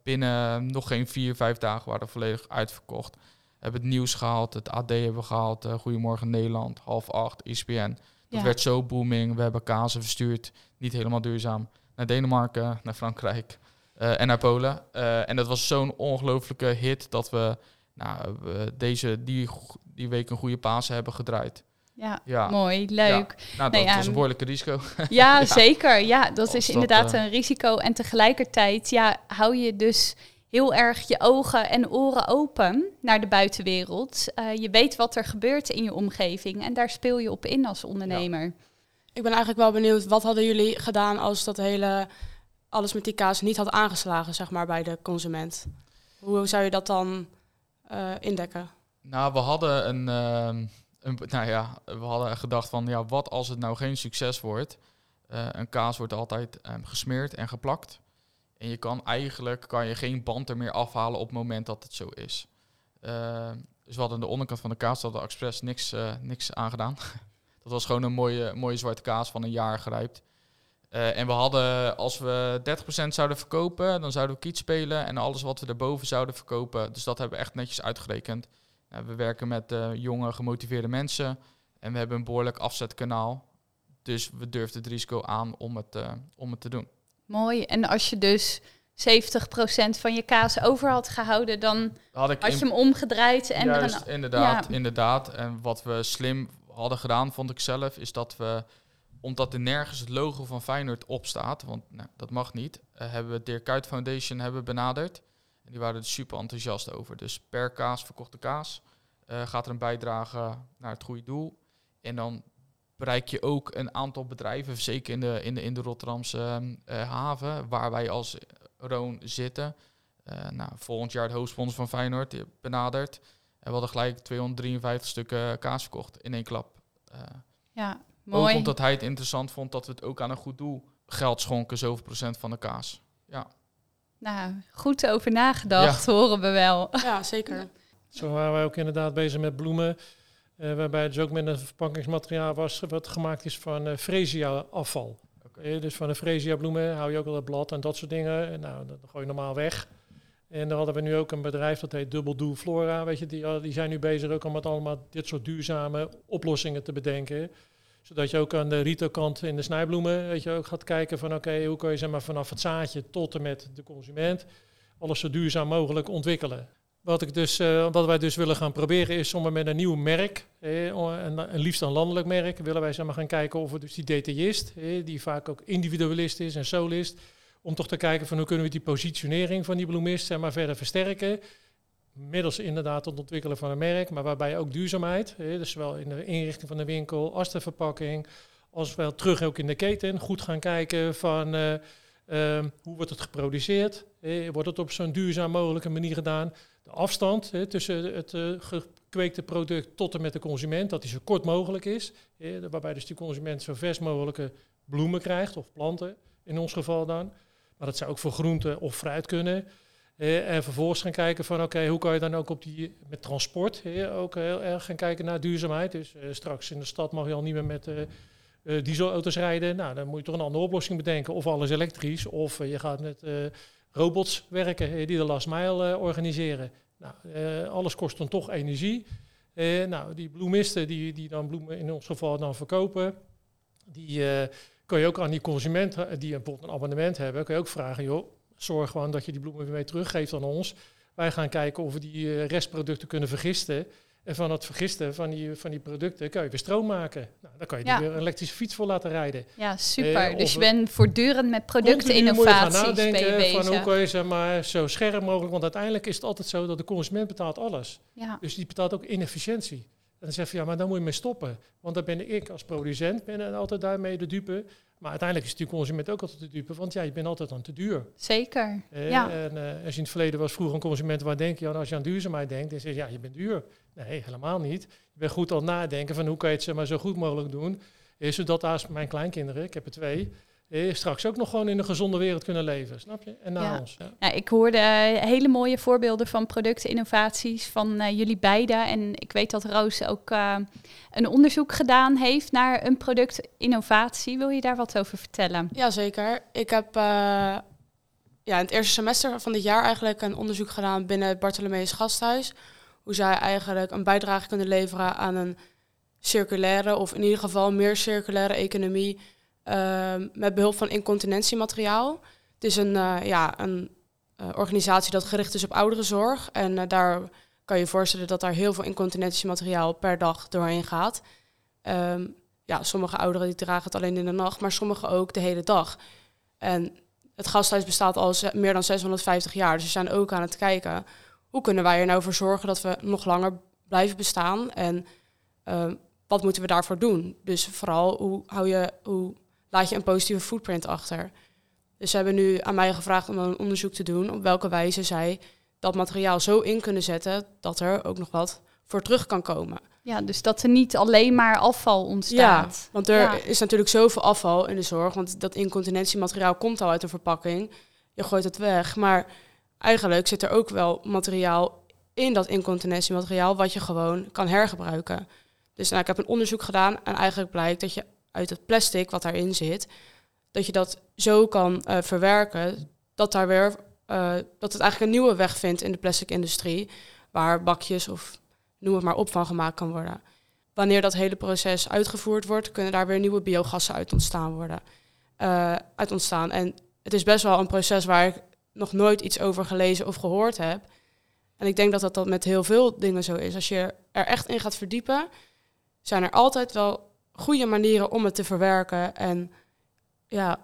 [SPEAKER 5] binnen nog geen vier, vijf dagen waren we volledig uitverkocht. We hebben het nieuws gehaald, het AD hebben we gehaald, eh, Goedemorgen Nederland, half acht, ESPN. Dat
[SPEAKER 1] Ja.
[SPEAKER 5] werd zo booming. We hebben kazen verstuurd, niet helemaal duurzaam, naar Denemarken, naar Frankrijk en naar Polen. En dat was zo'n ongelooflijke hit dat we nou, we deze, die, die week een goede Pasen hebben gedraaid.
[SPEAKER 1] Ja,
[SPEAKER 5] Ja,
[SPEAKER 1] mooi, leuk.
[SPEAKER 5] nou, dat
[SPEAKER 1] Nou ja,
[SPEAKER 5] was een behoorlijke risico. <laughs>
[SPEAKER 1] Ja,
[SPEAKER 5] Ja.
[SPEAKER 1] zeker. Ja, dat is
[SPEAKER 5] dat,
[SPEAKER 1] inderdaad
[SPEAKER 5] eh,
[SPEAKER 1] een risico. En tegelijkertijd ja, hou je dus heel erg je ogen en oren open naar de buitenwereld. Eh, je weet wat er gebeurt in je omgeving en daar speel je op in als ondernemer.
[SPEAKER 3] Ik ben eigenlijk wel benieuwd, wat hadden jullie gedaan als dat hele alles met die kaas niet had aangeslagen, zeg maar, bij de consument? Hoe zou je dat dan eh, indekken?
[SPEAKER 5] Nou, we hadden een, ehm, een, nou ja, we hadden gedacht van, ja, wat als het nou geen succes wordt? Eh, een kaas wordt altijd ehm, gesmeerd en geplakt. En je kan eigenlijk kan je geen band er meer afhalen op het moment dat het zo is. Ehm, dus we hadden de onderkant van de kaas hadden we expres niks, eh, niks aangedaan. <laughs> dat was gewoon een mooie, mooie zwarte kaas van een jaar gerijpt. Eh, en we hadden, als we 30% zouden verkopen, dan zouden we kiet spelen. En alles wat we erboven zouden verkopen. Dus dat hebben we echt netjes uitgerekend. Nou, we werken met eh, jonge, gemotiveerde mensen. En we hebben een behoorlijk afzetkanaal. Dus we durfden het risico aan om het, eh, om het te doen.
[SPEAKER 1] Mooi. En als je dus 70% van je kaas over had gehouden, dan
[SPEAKER 5] Had ik
[SPEAKER 1] had je hem omgedraaid en er
[SPEAKER 5] Juist, inderdaad,
[SPEAKER 1] ja.
[SPEAKER 5] inderdaad. En wat we slim hadden gedaan, vond ik zelf, is dat we, omdat er nergens het logo van Feyenoord op staat, want nou, dat mag niet, eh, hebben we Dirk Kuyt Foundation hebben benaderd. En die waren er super enthousiast over. Dus per kaas, verkochte kaas, eh, gaat er een bijdrage naar het goede doel. En dan bereik je ook een aantal bedrijven, zeker in de, in de, in de Rotterdamse ehm, eh, haven, waar wij als Roon zitten. Eh, nou, volgend jaar de hoofdsponsor van Feyenoord benaderd. En we hadden gelijk 253 stukken kaas verkocht in één klap.
[SPEAKER 1] Ja,
[SPEAKER 5] ook
[SPEAKER 1] mooi.
[SPEAKER 5] omdat hij het interessant vond dat we het ook aan een goed doel geld schonken, zoveel procent van de kaas. Ja,
[SPEAKER 1] Nou, goed over nagedacht, horen we wel. <laughs>
[SPEAKER 3] Ja, zeker.
[SPEAKER 4] Zo waren wij ook inderdaad bezig met bloemen. eh, waarbij het dus ook met een verpakkingsmateriaal was wat gemaakt is van eh freesia afval. Eh, dus van de freesia bloemen hou je ook al het blad en dat soort dingen. En nou, dat gooi je normaal weg. En dan hadden we nu ook een bedrijf dat heet Double Do Flora. Weet je, die, die zijn nu bezig ook om met allemaal dit soort duurzame oplossingen te bedenken. Zodat je ook aan de retailkant in de snijbloemen weet je, ook gaat kijken van oké, hoe kan je zeg maar, vanaf het zaadje tot en met de consument alles zo duurzaam mogelijk ontwikkelen. Wat, ik dus, eh, wat wij dus willen gaan proberen is om met een nieuw merk, eh, o- en, en liefst een landelijk merk, willen wij zeg maar, gaan kijken of we dus die detailist, die vaak ook individualist is en solist, om toch te kijken van hoe kunnen we die positionering van die bloemist zeg maar, verder versterken. Middels inderdaad het ontwikkelen van een merk, maar waarbij ook duurzaamheid, dus zowel in de inrichting van de winkel als de verpakking, als wel terug ook in de keten, goed gaan kijken van eh, ehm, hoe wordt het geproduceerd, eh, wordt het op zo'n duurzaam mogelijke manier gedaan. De afstand tussen het eh, gekweekte product tot en met de consument, dat die zo kort mogelijk is. Waarbij dus die consument zo vers mogelijke bloemen krijgt, of planten in ons geval dan. Maar dat zou ook voor groente of fruit kunnen. En vervolgens gaan kijken van oké, hoe kan je dan ook op die met transport ook heel erg gaan kijken naar duurzaamheid. Dus eh, straks in de stad mag je al niet meer met eh, eh, dieselauto's rijden. Nou, dan moet je toch een andere oplossing bedenken. Of alles elektrisch, of je gaat met robots werken die de last mile organiseren. Nou, alles kost dan toch energie. Nou, die bloemisten die, die dan bloemen in ons geval dan verkopen, die eh, kun je ook aan die consument die bijvoorbeeld een abonnement hebben, kun je ook vragen, joh, zorg gewoon dat je die bloemen weer mee teruggeeft aan ons. Wij gaan kijken of we die eh, restproducten kunnen vergisten. En van het vergisten van die, van die producten kan je weer stroom maken. Nou, dan kan je
[SPEAKER 1] Ja.
[SPEAKER 4] er weer een elektrische fiets voor laten rijden.
[SPEAKER 1] Ja, super.
[SPEAKER 4] Eh,
[SPEAKER 1] dus je bent voortdurend met
[SPEAKER 4] moet je
[SPEAKER 1] productinnovaties je
[SPEAKER 4] nadenken van hoe kan je zeg maar, zo scherp mogelijk... Want uiteindelijk is het altijd zo dat de consument betaalt alles.
[SPEAKER 1] Ja.
[SPEAKER 4] Dus die betaalt ook inefficiëntie. En dan zeg je, ja, maar dan moet je mee stoppen. Want dan ben ik als producent ben altijd daarmee de dupe. Maar uiteindelijk is die consument ook altijd de dupe. Want ja, je bent altijd dan te duur.
[SPEAKER 1] Zeker.
[SPEAKER 4] Eh,
[SPEAKER 1] Ja.
[SPEAKER 4] En als je in het verleden was vroeger een consument, waar denk je aan als je aan duurzaamheid denkt? Dan zeg je, ja, je bent duur. Nee, helemaal niet. Je bent goed aan het nadenken van hoe kan je het zeg maar, zo goed mogelijk doen. Eh, zodat als mijn kleinkinderen, ik heb er twee, straks ook nog gewoon in een gezonde wereld kunnen leven. Snap je? En na
[SPEAKER 1] Ja.
[SPEAKER 4] ons. Ja.
[SPEAKER 1] Ja, ik hoorde eh, hele mooie voorbeelden van productinnovaties van eh, jullie beiden. En ik weet dat Roos ook eh, een onderzoek gedaan heeft naar een productinnovatie. Wil je daar wat over vertellen?
[SPEAKER 3] Jazeker. Ik heb eh, ja, in het eerste semester van dit jaar eigenlijk een onderzoek gedaan binnen het Bartholomeus Gasthuis. Hoe zij eigenlijk een bijdrage kunnen leveren aan een circulaire, of in ieder geval meer circulaire economie met behulp van incontinentiemateriaal. Het is een, eh, ja, een eh, organisatie dat gericht is op ouderenzorg. En eh, daar kan je voorstellen dat daar heel veel incontinentiemateriaal per dag doorheen gaat. Ehm, ja, sommige ouderen die dragen het alleen in de nacht, maar sommige ook de hele dag. En het gasthuis bestaat al meer dan 650 jaar, dus we zijn ook aan het kijken hoe kunnen wij er nou voor zorgen dat we nog langer blijven bestaan en ehm, wat moeten we daarvoor doen? Dus vooral hoe, hou je, hoe laat je een positieve footprint achter? Dus ze hebben nu aan mij gevraagd om een onderzoek te doen op welke wijze zij dat materiaal zo in kunnen zetten dat er ook nog wat voor terug kan komen.
[SPEAKER 1] Ja, dus dat er niet alleen maar afval ontstaat.
[SPEAKER 3] Ja, want er
[SPEAKER 1] Ja.
[SPEAKER 3] is natuurlijk zoveel afval in de zorg. Want dat incontinentiemateriaal komt al uit een verpakking. Je gooit het weg. Maar eigenlijk zit er ook wel materiaal in dat incontinentiemateriaal... wat je gewoon kan hergebruiken. Dus nou, ik heb een onderzoek gedaan en eigenlijk blijkt dat je uit het plastic wat daarin zit... dat je dat zo kan eh, verwerken dat, daar weer, eh, dat het eigenlijk een nieuwe weg vindt in de plastic industrie... waar bakjes of noem het maar op van gemaakt kan worden wanneer dat hele proces uitgevoerd wordt, kunnen daar weer nieuwe biogassen uit ontstaan worden. eh, uit ontstaan. En het is best wel een proces waar ik nog nooit iets over gelezen of gehoord heb. En ik denk dat, dat met heel veel dingen zo is. Als je er echt in gaat verdiepen, zijn er altijd wel goede manieren om het te verwerken. En ja,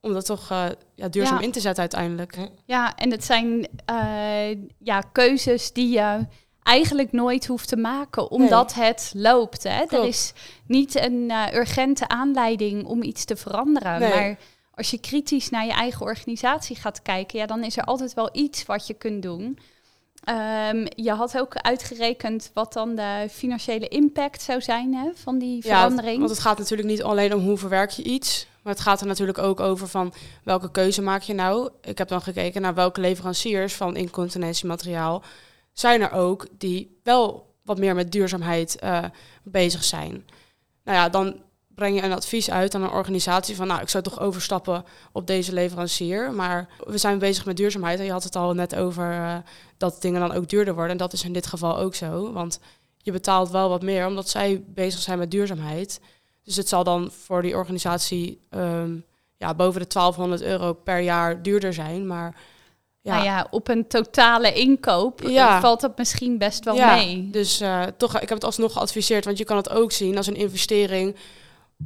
[SPEAKER 3] om dat toch eh, ja, duurzaam
[SPEAKER 1] Ja.
[SPEAKER 3] in te zetten uiteindelijk.
[SPEAKER 1] Ja, en het zijn eh, ja, keuzes die je eigenlijk nooit hoeft te maken, omdat het loopt. Hè? Er is niet een eh, urgente aanleiding om iets te veranderen.
[SPEAKER 3] Nee.
[SPEAKER 1] Maar als je kritisch naar je eigen organisatie gaat kijken, ja, dan is er altijd wel iets wat je kunt doen. Ehm, je had ook uitgerekend wat dan de financiële impact zou zijn hè, van die verandering.
[SPEAKER 3] want het gaat natuurlijk niet alleen om hoe verwerk je iets. Maar het gaat er natuurlijk ook over van welke keuze maak je nou. Ik heb dan gekeken naar welke leveranciers van incontinentiemateriaal zijn er ook die wel wat meer met duurzaamheid eh, bezig zijn. Nou ja, dan breng je een advies uit aan een organisatie van, nou, ik zou toch overstappen op deze leverancier. Maar we zijn bezig met duurzaamheid en je had het al net over eh, dat dingen dan ook duurder worden. En dat is in dit geval ook zo, want je betaalt wel wat meer omdat zij bezig zijn met duurzaamheid. Dus het zal dan voor die organisatie ehm, ja, boven de 1200 euro per jaar duurder zijn. Maar ja,
[SPEAKER 1] Nou ja, op een totale inkoop
[SPEAKER 3] Ja.
[SPEAKER 1] valt dat misschien best wel
[SPEAKER 3] Ja,
[SPEAKER 1] mee.
[SPEAKER 3] Dus eh, toch, ik heb het alsnog geadviseerd, want je kan het ook zien als een investering.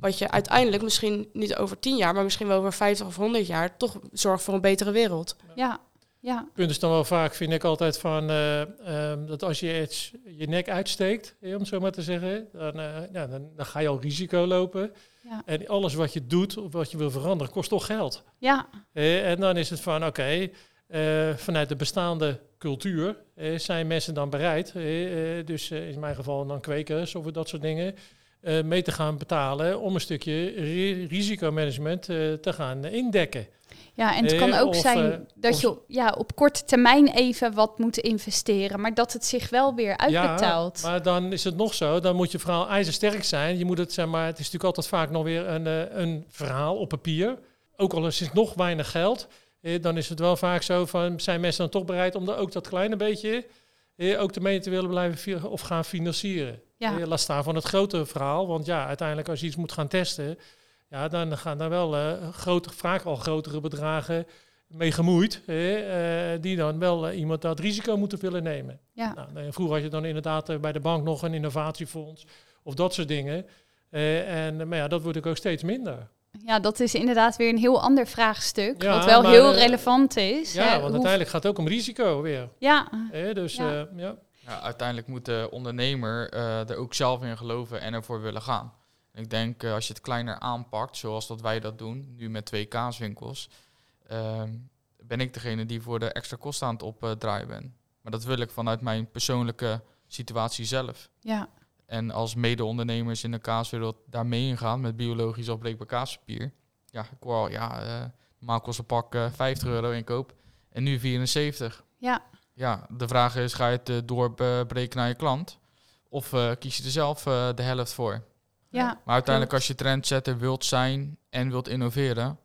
[SPEAKER 3] Wat je uiteindelijk misschien niet over 10 jaar, maar misschien wel over 50 of 100 jaar toch zorgt voor een betere wereld.
[SPEAKER 1] Ja, ja.
[SPEAKER 4] Het punt is dan wel vaak, vind ik altijd, van eh, ehm, dat als je iets, je nek uitsteekt, om het zo maar te zeggen, dan, eh, ja, dan, dan ga je al risico lopen.
[SPEAKER 1] Ja.
[SPEAKER 4] En alles wat je doet of wat je wil veranderen, kost toch geld.
[SPEAKER 1] ja.
[SPEAKER 4] Eh, en dan is het van, oké, eh, vanuit de bestaande cultuur zijn mensen dan bereid, dus eh, in mijn geval dan kwekers of dat soort dingen, eh, mee te gaan betalen om een stukje ri- risicomanagement eh, te gaan indekken.
[SPEAKER 1] Ja, en het
[SPEAKER 4] Eh,
[SPEAKER 1] kan ook
[SPEAKER 4] of,
[SPEAKER 1] zijn
[SPEAKER 4] eh,
[SPEAKER 1] dat
[SPEAKER 4] of-
[SPEAKER 1] je ja, op korte termijn even wat moet investeren, maar dat het zich wel weer uitbetaalt.
[SPEAKER 4] Ja, maar dan is het nog zo, dan moet je vooral ijzersterk zijn. Je moet het, zeg maar, het is natuurlijk altijd vaak nog weer een, eh, een verhaal op papier. Ook al is het nog weinig geld, eh, dan is het wel vaak zo van, zijn mensen dan toch bereid om er ook dat kleine beetje eh, ook ermee te willen blijven of gaan financieren.
[SPEAKER 1] Ja.
[SPEAKER 4] Laat staan van het grote verhaal, want ja, uiteindelijk als je iets moet gaan testen, ja, dan gaan daar wel eh, grote, vaak al grotere bedragen mee gemoeid, eh, die dan wel eh, iemand dat risico moeten willen nemen.
[SPEAKER 1] Ja.
[SPEAKER 4] Nou, vroeger had je dan inderdaad bij de bank nog een innovatiefonds of dat soort dingen. En, maar ja, dat wordt ook steeds minder.
[SPEAKER 1] Ja, dat is inderdaad weer een heel ander vraagstuk,
[SPEAKER 4] Ja,
[SPEAKER 1] wat wel
[SPEAKER 4] maar,
[SPEAKER 1] heel
[SPEAKER 4] eh,
[SPEAKER 1] relevant is.
[SPEAKER 4] Ja,
[SPEAKER 1] hè,
[SPEAKER 4] want
[SPEAKER 1] hoe-
[SPEAKER 4] uiteindelijk gaat het ook om risico weer.
[SPEAKER 1] Ja,
[SPEAKER 4] Eh, dus
[SPEAKER 1] Ja.
[SPEAKER 4] ja. ja.
[SPEAKER 5] Ja, uiteindelijk moet de ondernemer eh, er ook zelf in geloven en ervoor willen gaan. Ik denk eh, als je het kleiner aanpakt, zoals dat wij dat doen, nu met twee kaaswinkels, ehm, ben ik degene die voor de extra kosten aan het opdraaien ben. Maar dat wil ik vanuit mijn persoonlijke situatie zelf.
[SPEAKER 1] ja,
[SPEAKER 5] En als mede-ondernemers in de kaaswereld daar mee ingaan met biologisch afbreekbaar kaaspapier. Ja, ik hoor al, ja, eh normaal kost een pak eh, 50 euro inkoop en nu 74.
[SPEAKER 1] ja,
[SPEAKER 5] Ja, de vraag is, ga je het eh, doorbreken naar je klant? Of eh, kies je er zelf eh, de helft voor?
[SPEAKER 1] ja,
[SPEAKER 5] Maar uiteindelijk als je trendsetter wilt zijn en wilt innoveren,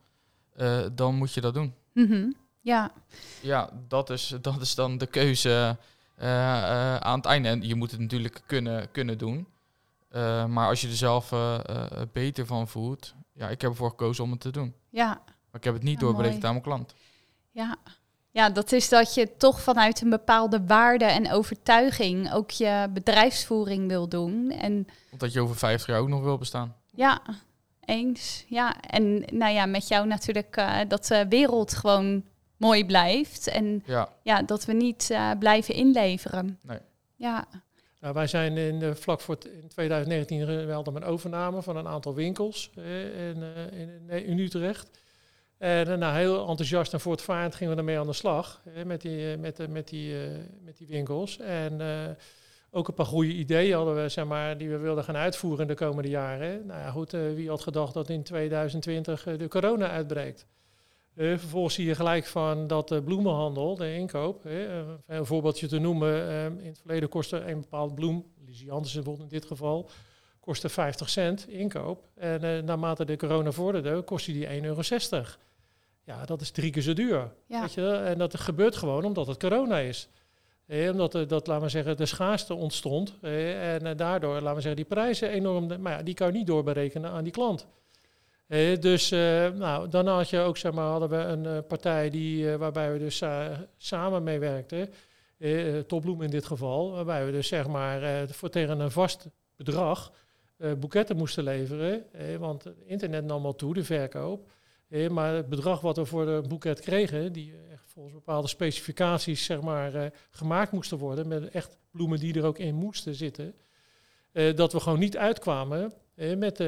[SPEAKER 5] eh, dan moet je dat doen.
[SPEAKER 1] mhm, ja,
[SPEAKER 5] Ja, dat is, dat is dan de keuze eh, eh, aan het einde. En je moet het natuurlijk kunnen, kunnen doen. Eh, maar als je er zelf eh, eh, beter van voelt, ja, ik heb ervoor gekozen om het te doen.
[SPEAKER 1] ja,
[SPEAKER 5] Maar ik heb het niet
[SPEAKER 1] Ja,
[SPEAKER 5] aan mijn klant.
[SPEAKER 1] ja. Ja, dat is dat je toch vanuit een bepaalde waarde en overtuiging ook je bedrijfsvoering wil doen. En
[SPEAKER 5] Omdat je over 50 jaar ook nog wil bestaan.
[SPEAKER 1] Ja, eens. Ja, en nou ja, met jou natuurlijk eh, dat de wereld gewoon mooi blijft. En
[SPEAKER 5] Ja,
[SPEAKER 1] ja, dat we niet eh, blijven inleveren.
[SPEAKER 5] Nee.
[SPEAKER 1] Ja,
[SPEAKER 4] Nou, wij zijn in, eh, vlak voor in 2019 eh, we hadden een overname van een aantal winkels eh, in, eh, in, in, Utrecht. En eh, nou, heel enthousiast en voortvarend gingen we ermee aan de slag eh, met, die, eh, met, met, die, eh, met die winkels. En eh, ook een paar goede ideeën hadden we, zeg maar, die we wilden gaan uitvoeren in de komende jaren. Nou ja, goed, eh, wie had gedacht dat in 2020 eh, de corona uitbreekt? Eh, vervolgens zie je gelijk van dat de bloemenhandel, de inkoop, eh, een voorbeeldje te noemen, eh, in het verleden kostte een bepaald bloem, Andersen bijvoorbeeld in dit geval, kostte 50 cent inkoop. En eh, naarmate de corona vorderde, kostte die 1,60 euro. Ja, dat is drie keer zo duur.
[SPEAKER 1] ja,
[SPEAKER 4] Weet je? En dat gebeurt gewoon omdat het corona is. Eh, omdat dat, laten we zeggen, de schaarste ontstond. Eh, en daardoor, laten we zeggen, die prijzen enorm... maar ja, die kan je niet doorberekenen aan die klant. Eh, dus eh, nou, dan had je ook, zeg maar, hadden we een eh, partij die, waarbij we dus sa- samen mee werkten. Topbloem in dit geval. Waarbij we dus zeg maar voor tegen een vast bedrag boeketten moesten leveren. Want internet nam al toe, de verkoop. Maar het bedrag wat we voor de boeket kregen, die echt volgens bepaalde specificaties zeg maar, gemaakt moesten worden, met echt bloemen die er ook in moesten zitten, dat we gewoon niet uitkwamen met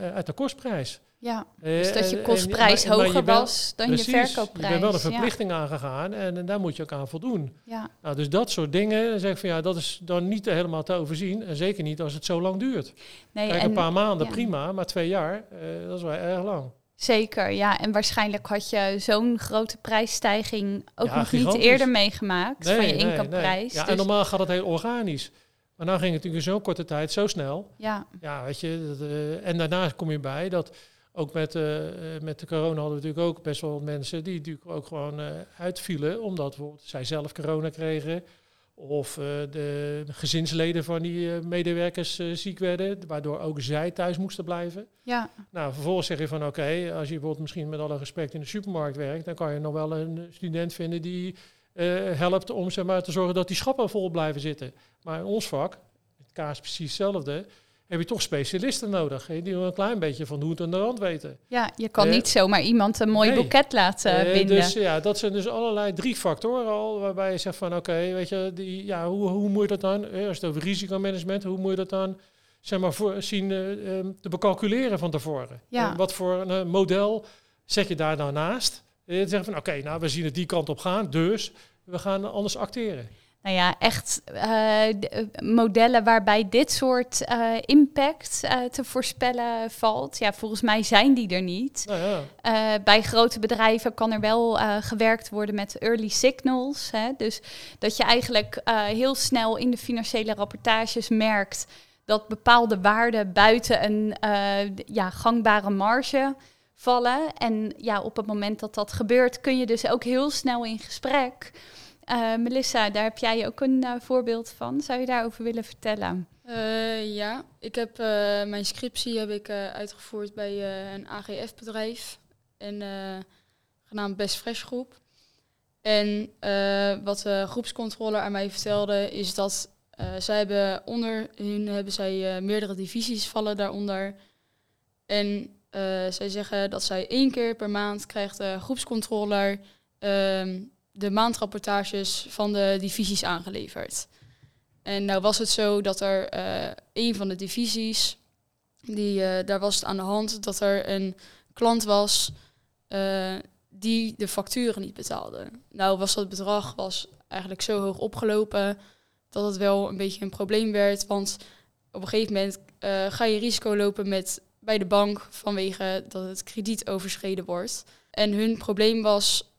[SPEAKER 4] uit de kostprijs.
[SPEAKER 1] Ja.
[SPEAKER 4] Eh,
[SPEAKER 1] Dus dat je
[SPEAKER 4] en-
[SPEAKER 1] kostprijs hoger
[SPEAKER 4] bent-
[SPEAKER 1] was dan
[SPEAKER 4] precies,
[SPEAKER 1] je verkoopprijs.
[SPEAKER 4] Je bent wel een
[SPEAKER 1] Ja,
[SPEAKER 4] verplichting aangegaan en, eh, daar moet je ook aan voldoen.
[SPEAKER 1] Ja,
[SPEAKER 4] Nou, dus dat soort dingen, zeg ik van ja, dat is dan niet helemaal te overzien. En zeker niet als het zo lang duurt.
[SPEAKER 1] nee,
[SPEAKER 4] Kijk,
[SPEAKER 1] en
[SPEAKER 4] een paar maanden
[SPEAKER 1] ja.
[SPEAKER 4] prima, maar twee jaar, eh, dat is wel erg lang.
[SPEAKER 1] zeker. Ja, en waarschijnlijk had je zo'n grote prijsstijging ook
[SPEAKER 4] Ja,
[SPEAKER 1] nog niet eerder meegemaakt van je inkoopprijs.
[SPEAKER 4] Ja, en
[SPEAKER 1] Dus-
[SPEAKER 4] normaal gaat het heel organisch. Maar nou ging het natuurlijk in zo'n korte tijd zo snel.
[SPEAKER 1] ja,
[SPEAKER 4] Ja, weet je. Dat, eh, en daarna kom je bij dat ook met, eh, eh, met de corona hadden we natuurlijk ook best wel mensen die natuurlijk ook gewoon eh, uitvielen. Omdat bijvoorbeeld zij zelf corona kregen. Of de gezinsleden van die medewerkers ziek werden. Waardoor ook zij thuis moesten blijven.
[SPEAKER 1] ja,
[SPEAKER 4] Nou, vervolgens zeg je van oké, als je bijvoorbeeld misschien met alle respect in de supermarkt werkt, dan kan je nog wel een student vinden die helpt om zeg maar, te zorgen dat die schappen vol blijven zitten. Maar in ons vak, het kaas precies hetzelfde, heb je toch specialisten nodig. Hè, die wel een klein beetje van de hoed en de rand weten.
[SPEAKER 1] ja, je kan
[SPEAKER 4] Eh,
[SPEAKER 1] niet zomaar iemand een mooi
[SPEAKER 4] nee.
[SPEAKER 1] boeket laten
[SPEAKER 4] Eh,
[SPEAKER 1] binden.
[SPEAKER 4] dus ja, dat zijn dus allerlei drie factoren al, waarbij je zegt van oké, weet je, die, ja, hoe, hoe moet je dat dan, eh, als het over risicomanagement, hoe moet je dat dan zeg maar, voor, zien eh, ehm, te becalculeren van tevoren?
[SPEAKER 1] Ja.
[SPEAKER 4] Wat voor een model zet je daar nou naast? Zeggen van oké, nou we zien het die kant op gaan, dus we gaan anders acteren.
[SPEAKER 1] Nou ja, echt uh, modellen waarbij dit soort uh, impact uh, te voorspellen valt. Ja, volgens mij zijn die er niet.
[SPEAKER 4] Ja.
[SPEAKER 1] bij grote bedrijven kan er wel gewerkt worden met early signals. Hè? Dus dat je eigenlijk heel snel in de financiële rapportages merkt dat bepaalde waarden buiten een ja, gangbare marge vallen. En ja, op het moment dat dat gebeurt, kun je dus ook heel snel in gesprek. Uh, Melissa, daar heb jij ook een uh, voorbeeld van. Zou je daarover willen vertellen?
[SPEAKER 2] Uh, ja, ik heb mijn scriptie heb ik, uitgevoerd bij een AGF-bedrijf en genaamd Best Fresh Groep. En wat de groepscontroller aan mij vertelde is dat zij hebben onder hun hebben zij meerdere divisies vallen daaronder. En zij zeggen dat zij één keer per maand krijgt de groepscontroller ehm, de maandrapportages van de divisies aangeleverd. En nou was het zo dat er uh, een van de divisies, die, uh, daar was het aan de hand dat er een klant was uh, die de facturen niet betaalde. Nou was dat bedrag was eigenlijk zo hoog opgelopen dat het wel een beetje een probleem werd. Want op een gegeven moment ga je risico lopen met, bij de bank vanwege dat het krediet overschreden wordt. En hun probleem was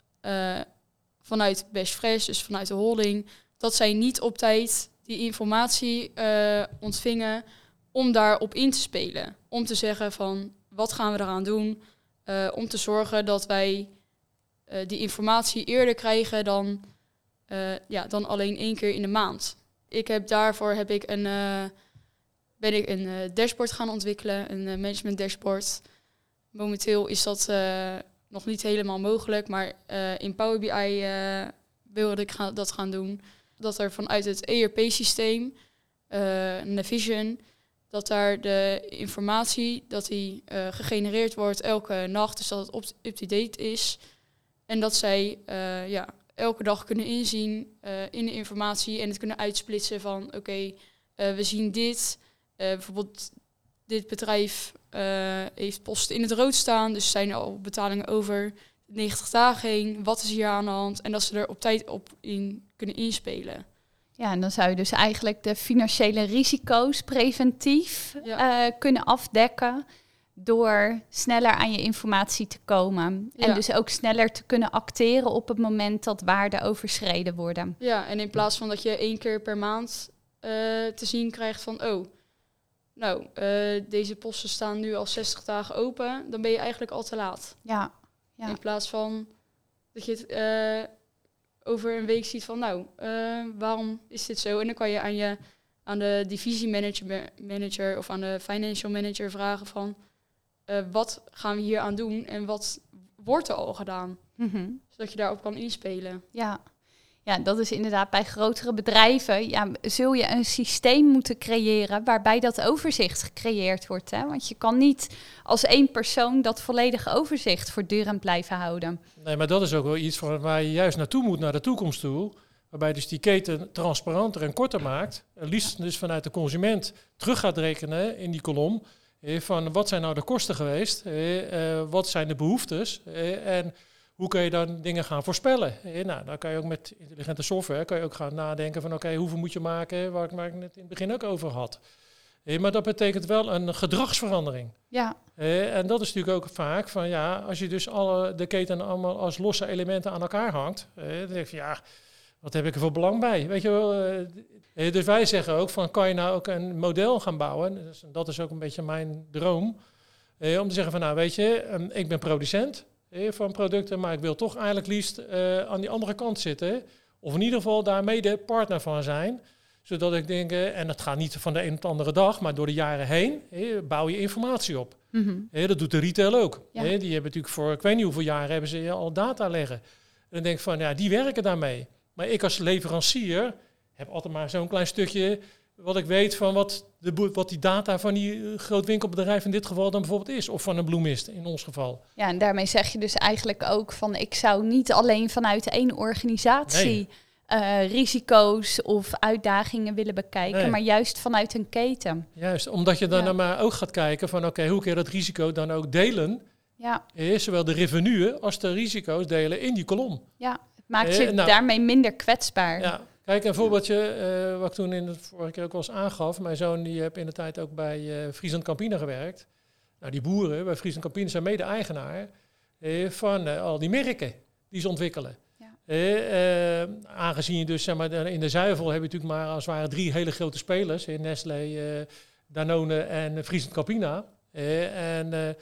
[SPEAKER 2] vanuit Best Fresh, dus vanuit de holding, dat zij niet op tijd die informatie uh, ontvingen om daarop in te spelen. Om te zeggen van wat gaan we eraan doen, uh, om te zorgen dat wij uh, die informatie eerder krijgen dan, ja, dan alleen één keer in de maand. Ik heb daarvoor heb ik een, ben ik een dashboard gaan ontwikkelen, een management dashboard. Momenteel is dat nog niet helemaal mogelijk, maar uh, in Power BI uh, eh, wilde ik gaan, dat gaan doen. Dat er vanuit het ERP-systeem, uh, eh, Navision, dat daar de informatie dat die gegenereerd wordt elke nacht, dus dat het up-to-date is. En dat zij ja, elke dag kunnen inzien in de informatie en het kunnen uitsplitsen van oké, we zien dit. bijvoorbeeld dit bedrijf uh, heeft posten in het rood staan. Dus zijn er al betalingen over 90 dagen heen. Wat is hier aan de hand? En dat ze er op tijd op in kunnen inspelen.
[SPEAKER 1] Ja, en dan zou je dus eigenlijk de financiële risico's preventief ja. uh, kunnen afdekken door sneller aan je informatie te komen. En dus ook sneller te kunnen acteren op het moment dat waarden overschreden worden.
[SPEAKER 2] Ja, en in plaats van dat je één keer per maand uh, te zien krijgt van... oh, nou, uh, deze posten staan nu al 60 dagen open, dan ben je eigenlijk al te laat.
[SPEAKER 1] Ja. ja.
[SPEAKER 2] In plaats van dat je het uh, over een week ziet van, nou, uh, waarom is dit zo? En dan kan je aan, je, aan de divisiemanager manager of aan de financial manager vragen van, wat gaan we hier aan doen en wat wordt er al gedaan? Mm -hmm. Zodat je daarop kan inspelen.
[SPEAKER 1] Ja. Ja, dat is inderdaad bij grotere bedrijven. Ja, zul je een systeem moeten creëren waarbij dat overzicht gecreëerd wordt. Hè? Want je kan niet als één persoon dat volledige overzicht voortdurend blijven houden.
[SPEAKER 4] Nee, maar dat is ook wel iets waar je juist naartoe moet, naar de toekomst toe. Waarbij dus die keten transparanter en korter maakt. Liefst dus vanuit de consument terug gaat rekenen in die kolom. Van wat zijn nou de kosten geweest? Eh, wat zijn de behoeftes? En hoe kun je dan dingen gaan voorspellen? Eh, nou, dan kan je ook met intelligente software kan je ook gaan nadenken van oké, hoeveel moet je maken, waar ik, waar ik net in het begin ook over had. Eh, maar dat betekent wel een gedragsverandering.
[SPEAKER 1] Ja.
[SPEAKER 4] Eh, en dat is natuurlijk ook vaak van ja, als je dus alle de keten allemaal als losse elementen aan elkaar hangt, dan denk je ja, wat heb ik er voor belang bij? Weet je wel, dus wij zeggen ook van kan je nou ook een model gaan bouwen? Dat is ook een beetje mijn droom. om te zeggen van nou weet je, ehm, ik ben producent van producten, maar ik wil toch eigenlijk liefst uh, aan die andere kant zitten. Of in ieder geval daar mede partner van zijn. Zodat ik denk, uh, en dat gaat niet van de een op de andere dag, maar door de jaren heen bouw je informatie op. Mm dat doet de retail ook. die hebben natuurlijk voor, ik weet niet hoeveel jaren hebben ze al data leggen. En dan denk ik van, ja, die werken daarmee. Maar ik als leverancier heb altijd maar zo'n klein stukje wat ik weet van wat, de, wat die data van die uh, groot winkelbedrijf in dit geval dan bijvoorbeeld is. Of van een bloemist in ons geval.
[SPEAKER 1] Ja, en daarmee zeg je dus eigenlijk ook van ik zou niet alleen vanuit één organisatie uh, risico's of uitdagingen willen bekijken, maar juist vanuit een keten.
[SPEAKER 4] Juist, omdat je dan ja. maar ook gaat kijken van oké, hoe kun je dat risico dan ook delen
[SPEAKER 1] Ja,
[SPEAKER 4] Eh, zowel de revenuen als de risico's delen in die kolom.
[SPEAKER 1] ja. Het maakt
[SPEAKER 4] Eh,
[SPEAKER 1] je
[SPEAKER 4] nou.
[SPEAKER 1] daarmee minder kwetsbaar.
[SPEAKER 4] Ja, kijk, een voorbeeldje eh, wat ik toen in de vorige keer ook eens aangaf. Mijn zoon die heeft in de tijd ook bij eh Friesland Campina gewerkt. Nou, die boeren bij Friesland Campina zijn mede-eigenaar eh, van al die merken die ze ontwikkelen.
[SPEAKER 1] Ja.
[SPEAKER 4] Aangezien je dus zeg maar, in de zuivel heb je natuurlijk maar als het ware drie hele grote spelers. in Nestlé, Danone en Friesland Campina. En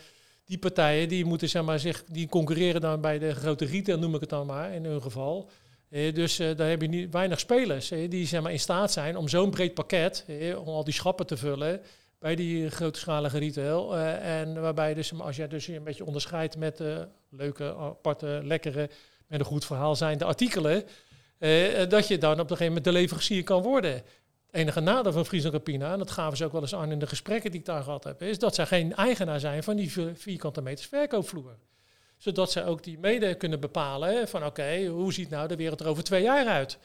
[SPEAKER 4] die partijen die moeten zeg maar, zich, die concurreren dan bij de grote retail, noem ik het dan maar, in hun geval. Eh, dus eh, daar heb je niet, weinig spelers eh, die zeg maar, in staat zijn om zo'n breed pakket, om al die schappen te vullen bij die grootschalige retail. En waarbij dus, als je dus een beetje onderscheidt met leuke, aparte, lekkere, met een goed verhaal zijnde artikelen, dat je dan op een gegeven moment de leverancier kan worden. Het enige nadeel van Friesland Campina, en dat gaven ze ook wel eens aan in de gesprekken die ik daar gehad heb, is dat zij geen eigenaar zijn van die vi- vierkante meters verkoopvloer zodat ze ook die mede kunnen bepalen hè, van oké, hoe ziet nou de wereld er over twee jaar uit?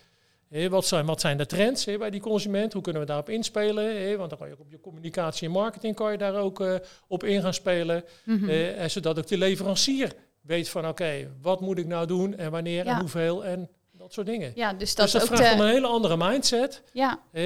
[SPEAKER 4] Wat, zijn, wat zijn de trends bij die consument? Hoe kunnen we daarop inspelen? Want dan kan je ook op je communicatie en marketing kan je daar ook eh, op in gaan spelen.
[SPEAKER 1] Mhm.
[SPEAKER 4] Eh, en zodat ook de leverancier weet van oké, wat moet ik nou doen en wanneer
[SPEAKER 1] Ja.
[SPEAKER 4] en hoeveel en dat soort dingen.
[SPEAKER 1] ja, dus dat
[SPEAKER 4] dus dat vraagt om
[SPEAKER 1] de...
[SPEAKER 4] een hele andere mindset
[SPEAKER 1] Ja,
[SPEAKER 4] eh,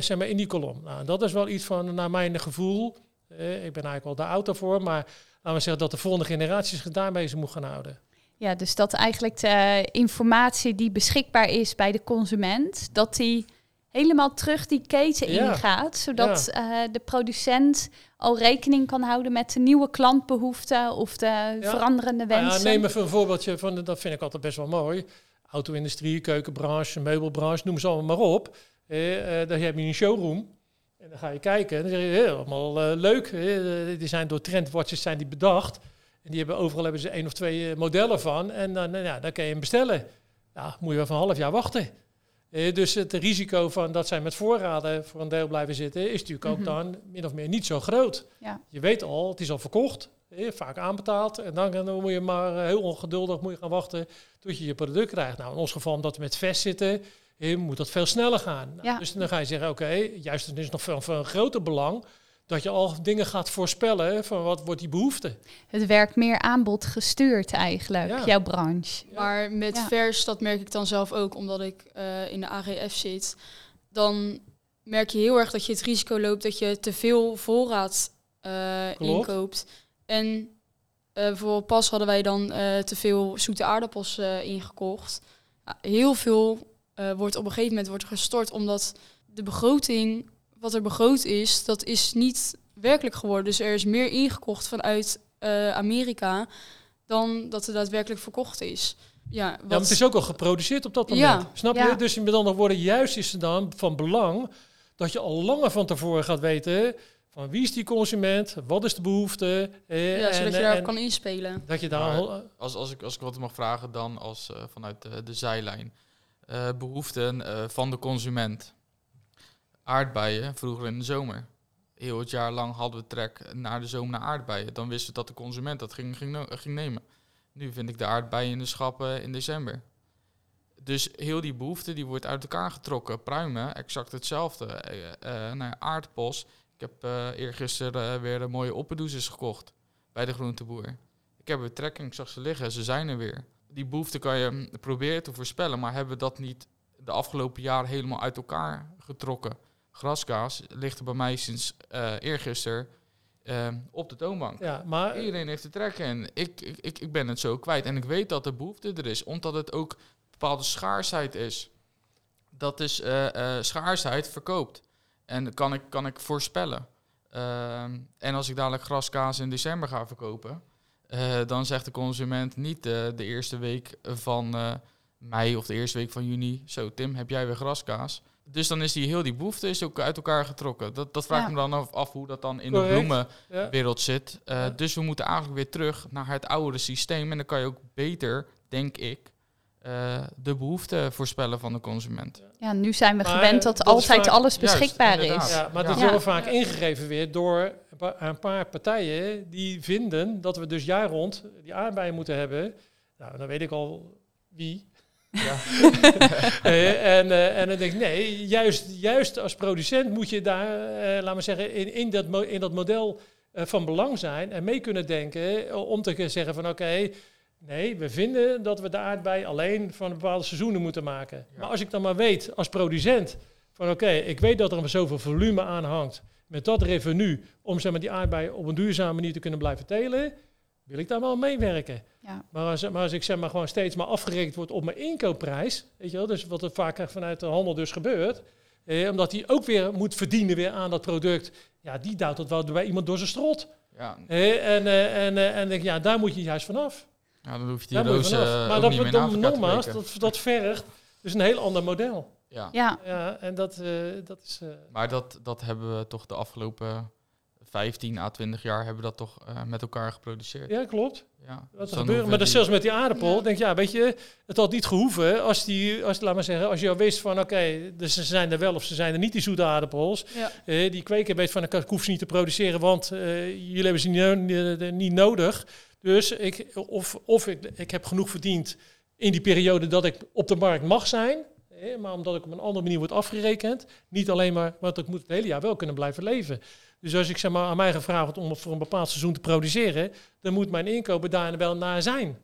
[SPEAKER 4] zeg maar in die kolom. Nou, dat is wel iets van, naar mijn gevoel, ik ben eigenlijk wel de auto voor, maar laten we zeggen dat de volgende generatie zich daar bezig moet gaan houden.
[SPEAKER 1] Ja, dus dat eigenlijk de informatie die beschikbaar is bij de consument, dat die helemaal terug die keten
[SPEAKER 4] Ja.
[SPEAKER 1] ingaat, zodat eh, de producent al rekening kan houden met de nieuwe klantbehoeften of de veranderende
[SPEAKER 4] Nou ja,
[SPEAKER 1] wensen.
[SPEAKER 4] neem even een voorbeeldje van, dat vind ik altijd best wel mooi. Auto-industrie, keukenbranche, meubelbranche, noem ze allemaal maar op. Eh, eh, dan heb je een showroom. En dan ga je kijken en dan zeg je, eh, allemaal eh, leuk. eh, die zijn door trendwatches zijn die bedacht. En die hebben overal hebben ze één of twee eh, modellen van. En dan, nou ja, dan kan je hem bestellen. Ja, moet je wel van een half jaar wachten. Eh, dus het risico van dat zij met voorraden voor een deel blijven zitten, is natuurlijk ook
[SPEAKER 1] Mhm.
[SPEAKER 4] dan min of meer niet zo groot.
[SPEAKER 1] Ja.
[SPEAKER 4] Je weet al, het is al verkocht, eh, vaak aanbetaald. En dan, dan moet je maar eh, heel ongeduldig moet je gaan wachten tot je je product krijgt. Nou, in ons geval, omdat we met vest zitten, eh, moet dat veel sneller gaan. Nou,
[SPEAKER 1] Ja.
[SPEAKER 4] Dus dan ga je zeggen, oké, juist het is nog veel van een groter belang dat je al dingen gaat voorspellen van wat wordt die behoefte.
[SPEAKER 1] Het werkt meer aanbod gestuurd eigenlijk,
[SPEAKER 4] Ja.
[SPEAKER 1] jouw branche.
[SPEAKER 4] Ja.
[SPEAKER 2] Maar met
[SPEAKER 1] Ja.
[SPEAKER 2] vers, dat merk ik dan zelf ook, omdat ik eh, in de AGF zit. Dan merk je heel erg dat je het risico loopt dat je te veel voorraad eh,
[SPEAKER 4] Klopt.
[SPEAKER 2] inkoopt. En eh bijvoorbeeld pas hadden wij dan eh, te veel zoete aardappels eh, ingekocht. Heel veel eh, wordt op een gegeven moment wordt gestort, omdat de begroting, wat er begroot is, dat is niet werkelijk geworden. Dus er is meer ingekocht vanuit eh, Amerika dan dat er daadwerkelijk verkocht is. Ja, wat,
[SPEAKER 4] Ja, maar het is ook al geproduceerd op dat moment.
[SPEAKER 2] Ja.
[SPEAKER 4] Snap je?
[SPEAKER 1] Ja.
[SPEAKER 4] Dus met andere woorden, juist is het dan van belang dat je al langer van tevoren gaat weten van wie is die consument, wat is de behoefte. Eh,
[SPEAKER 2] ja,
[SPEAKER 4] en,
[SPEAKER 2] zodat je
[SPEAKER 4] eh,
[SPEAKER 2] daarop
[SPEAKER 4] en
[SPEAKER 2] kan inspelen.
[SPEAKER 4] dat je daar
[SPEAKER 5] Maar-
[SPEAKER 4] al,
[SPEAKER 5] Als, als, ik, als ik wat mag vragen, dan als, eh, vanuit de, de zijlijn. Eh, behoeften eh, van de consument. Aardbeien, vroeger in de zomer. Heel het jaar lang hadden we trek naar de zomer naar aardbeien. Dan wisten we dat de consument dat ging, ging, ging nemen. Nu vind ik de aardbeien in de schappen in december. Dus heel die behoefte die wordt uit elkaar getrokken. Pruimen, exact hetzelfde. Eh, eh, ja, aardappels. Ik heb eh eergisteren weer een mooie oppedoezes gekocht bij de groenteboer. Ik heb weer trekking, ik zag ze liggen, ze zijn er weer. Die behoefte kan je mm, proberen te voorspellen, maar hebben we dat niet de afgelopen jaren helemaal uit elkaar getrokken? Graskaas ligt er bij mij sinds eh eergisteren eh, op de toonbank.
[SPEAKER 4] ja, maar
[SPEAKER 5] Iedereen heeft er trek in. Ik, ik, ik, ben het zo kwijt. En ik weet dat de behoefte er is, omdat het ook bepaalde schaarsheid is. Dat is eh, schaarsheid verkoopt. En dat kan ik, kan ik voorspellen. Ehm, en als ik dadelijk graskaas in december ga verkopen, eh, dan zegt de consument niet eh, de eerste week van eh, mei of de eerste week van juni. Zo, Tim, heb jij weer graskaas? Dus dan is die heel die behoefte is ook uit elkaar getrokken. Dat, dat vraag ik
[SPEAKER 1] Ja.
[SPEAKER 5] me dan af, af hoe dat dan in
[SPEAKER 4] Correct.
[SPEAKER 5] de bloemen
[SPEAKER 4] ja,
[SPEAKER 5] wereld zit. Eh,
[SPEAKER 4] Ja.
[SPEAKER 5] Dus we moeten eigenlijk weer terug naar het oude systeem. En dan kan je ook beter, denk ik, eh, de behoeften voorspellen van de consument.
[SPEAKER 1] Ja, nu zijn we
[SPEAKER 4] Maar,
[SPEAKER 1] gewend dat, altijd
[SPEAKER 4] vaak-
[SPEAKER 1] alles
[SPEAKER 5] Juist,
[SPEAKER 1] beschikbaar
[SPEAKER 5] inderdaad.
[SPEAKER 1] is.
[SPEAKER 4] ja, maar dat
[SPEAKER 5] Ja.
[SPEAKER 4] is wel
[SPEAKER 1] Ja.
[SPEAKER 4] vaak ingegeven weer door een pa- een paar partijen die vinden dat we dus jaar rond die aardbeien moeten hebben. Nou, dan weet ik al wie.
[SPEAKER 5] Ja. <laughs>
[SPEAKER 4] Eh, en, eh, en dan denk ik, nee, juist, juist als producent moet je daar, eh laat maar zeggen, in, in, dat, in dat model van belang zijn en mee kunnen denken om te zeggen van oké, nee, we vinden dat we de aardbei alleen van bepaalde seizoenen moeten maken.
[SPEAKER 5] Ja.
[SPEAKER 4] Maar als ik dan maar weet als producent van oké, ik weet dat er zoveel volume aan hangt met dat revenue om zeg maar, die aardbei op een duurzame manier te kunnen blijven telen, wil ik daar wel meewerken.
[SPEAKER 1] Ja.
[SPEAKER 4] Maar, als, maar als ik zeg maar gewoon steeds maar afgerekend word op mijn inkoopprijs, weet je wel, dus wat er vaak vanuit de handel dus gebeurt, eh, omdat hij ook weer moet verdienen weer aan dat product, ja, die duwt dat wel bij iemand door zijn strot.
[SPEAKER 5] Ja,
[SPEAKER 4] Eh, en, eh, en, eh, en denk ik, ja, daar moet je juist vanaf.
[SPEAKER 5] ja, dan hoef je die eh,
[SPEAKER 4] maar
[SPEAKER 5] ook
[SPEAKER 4] dat, nogmaals, dat, dat vergt dus een heel ander model.
[SPEAKER 5] Ja.
[SPEAKER 1] Ja,
[SPEAKER 4] Ja, en dat, eh, dat is... eh,
[SPEAKER 5] Maar dat, dat hebben we toch de afgelopen 15 à 20 jaar hebben we dat toch eh, met elkaar geproduceerd.
[SPEAKER 4] ja, klopt.
[SPEAKER 5] Ja.
[SPEAKER 4] Wat er
[SPEAKER 5] dan
[SPEAKER 4] gebeurt. Maar dat zelfs met die aardappel.
[SPEAKER 1] Ja.
[SPEAKER 4] Denk ja, weet je, het had niet gehoeven als die, als, laat maar zeggen, als je al wist van, oké, dus ze zijn er wel of ze zijn er niet, die zoete aardappels.
[SPEAKER 2] Ja.
[SPEAKER 4] Eh, die kweker weet van, ik hoef ze niet te produceren, want eh, jullie hebben ze niet, niet nodig. Dus ik, of, of ik, ik heb genoeg verdiend in die periode dat ik op de markt mag zijn. Maar omdat ik op een andere manier word afgerekend. Niet alleen maar, want ik moet het hele jaar wel kunnen blijven leven. Dus als ik zeg maar aan mij gevraagd wordt om voor een bepaald seizoen te produceren, dan moet mijn inkopen daar wel naar zijn.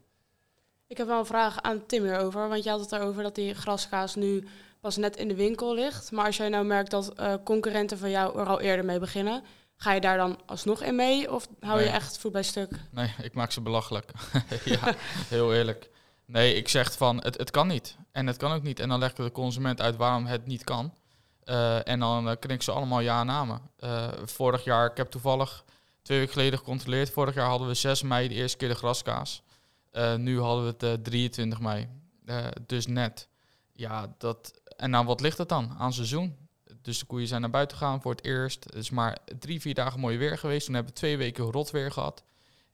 [SPEAKER 3] Ik heb wel een vraag aan Tim hierover. Want je had het erover dat die graskaas nu pas net in de winkel ligt. Maar als jij nou merkt dat eh, concurrenten van jou er al eerder mee beginnen, ga je daar dan alsnog in mee? Of hou je echt voet bij stuk?
[SPEAKER 5] Nee, ik maak ze belachelijk. <laughs> ja, heel eerlijk. Nee, ik zeg van, het, het kan niet. En het kan ook niet. En dan leg ik de consument uit waarom het niet kan. Eh, en dan uh, ken ik ze allemaal ja-namen. Uh, vorig jaar, ik heb toevallig twee weken geleden gecontroleerd. Vorig jaar hadden we 6 mei de eerste keer de graskaas. Nu hadden we het 23 mei. Dus net. Ja, dat... En nou, wat ligt het dan? Aan seizoen. Dus de koeien zijn naar buiten gegaan voor het eerst. Het is maar drie, vier dagen mooi weer geweest. Toen hebben we twee weken rot weer gehad.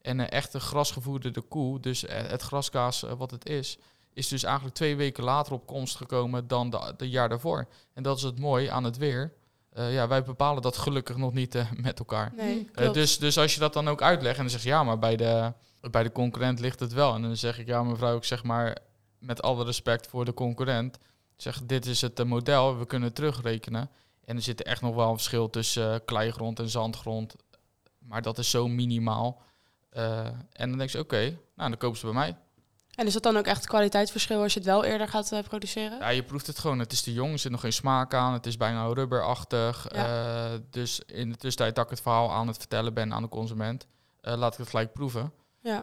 [SPEAKER 5] En een echte grasgevoederde koe, dus het graskaas uh, wat het is, is dus eigenlijk twee weken later op komst gekomen dan de, de jaar daarvoor. En dat is het mooie aan het weer. Uh, ja, wij bepalen dat gelukkig nog niet uh, met elkaar.
[SPEAKER 3] Nee,
[SPEAKER 5] dus, dus als je dat dan ook uitlegt en dan zeg je ja, maar bij de, bij de concurrent ligt het wel. En dan zeg ik ja, mevrouw, ik zeg maar met alle respect voor de concurrent. Zeg, dit is het model, we kunnen terugrekenen. En er zit echt nog wel een verschil tussen kleigrond en zandgrond. Maar dat is zo minimaal. Uh, en dan denk je, oké, okay, nou dan kopen ze bij mij.
[SPEAKER 3] En is dat dan ook echt kwaliteitsverschil als je het wel eerder gaat uh, produceren?
[SPEAKER 5] Ja, je proeft het gewoon. Het is te jong, er zit nog geen smaak aan. Het is bijna rubberachtig. Ja. Uh, dus in de tussentijd dat ik het verhaal aan het vertellen ben aan de consument, laat ik het gelijk proeven.
[SPEAKER 3] Ja.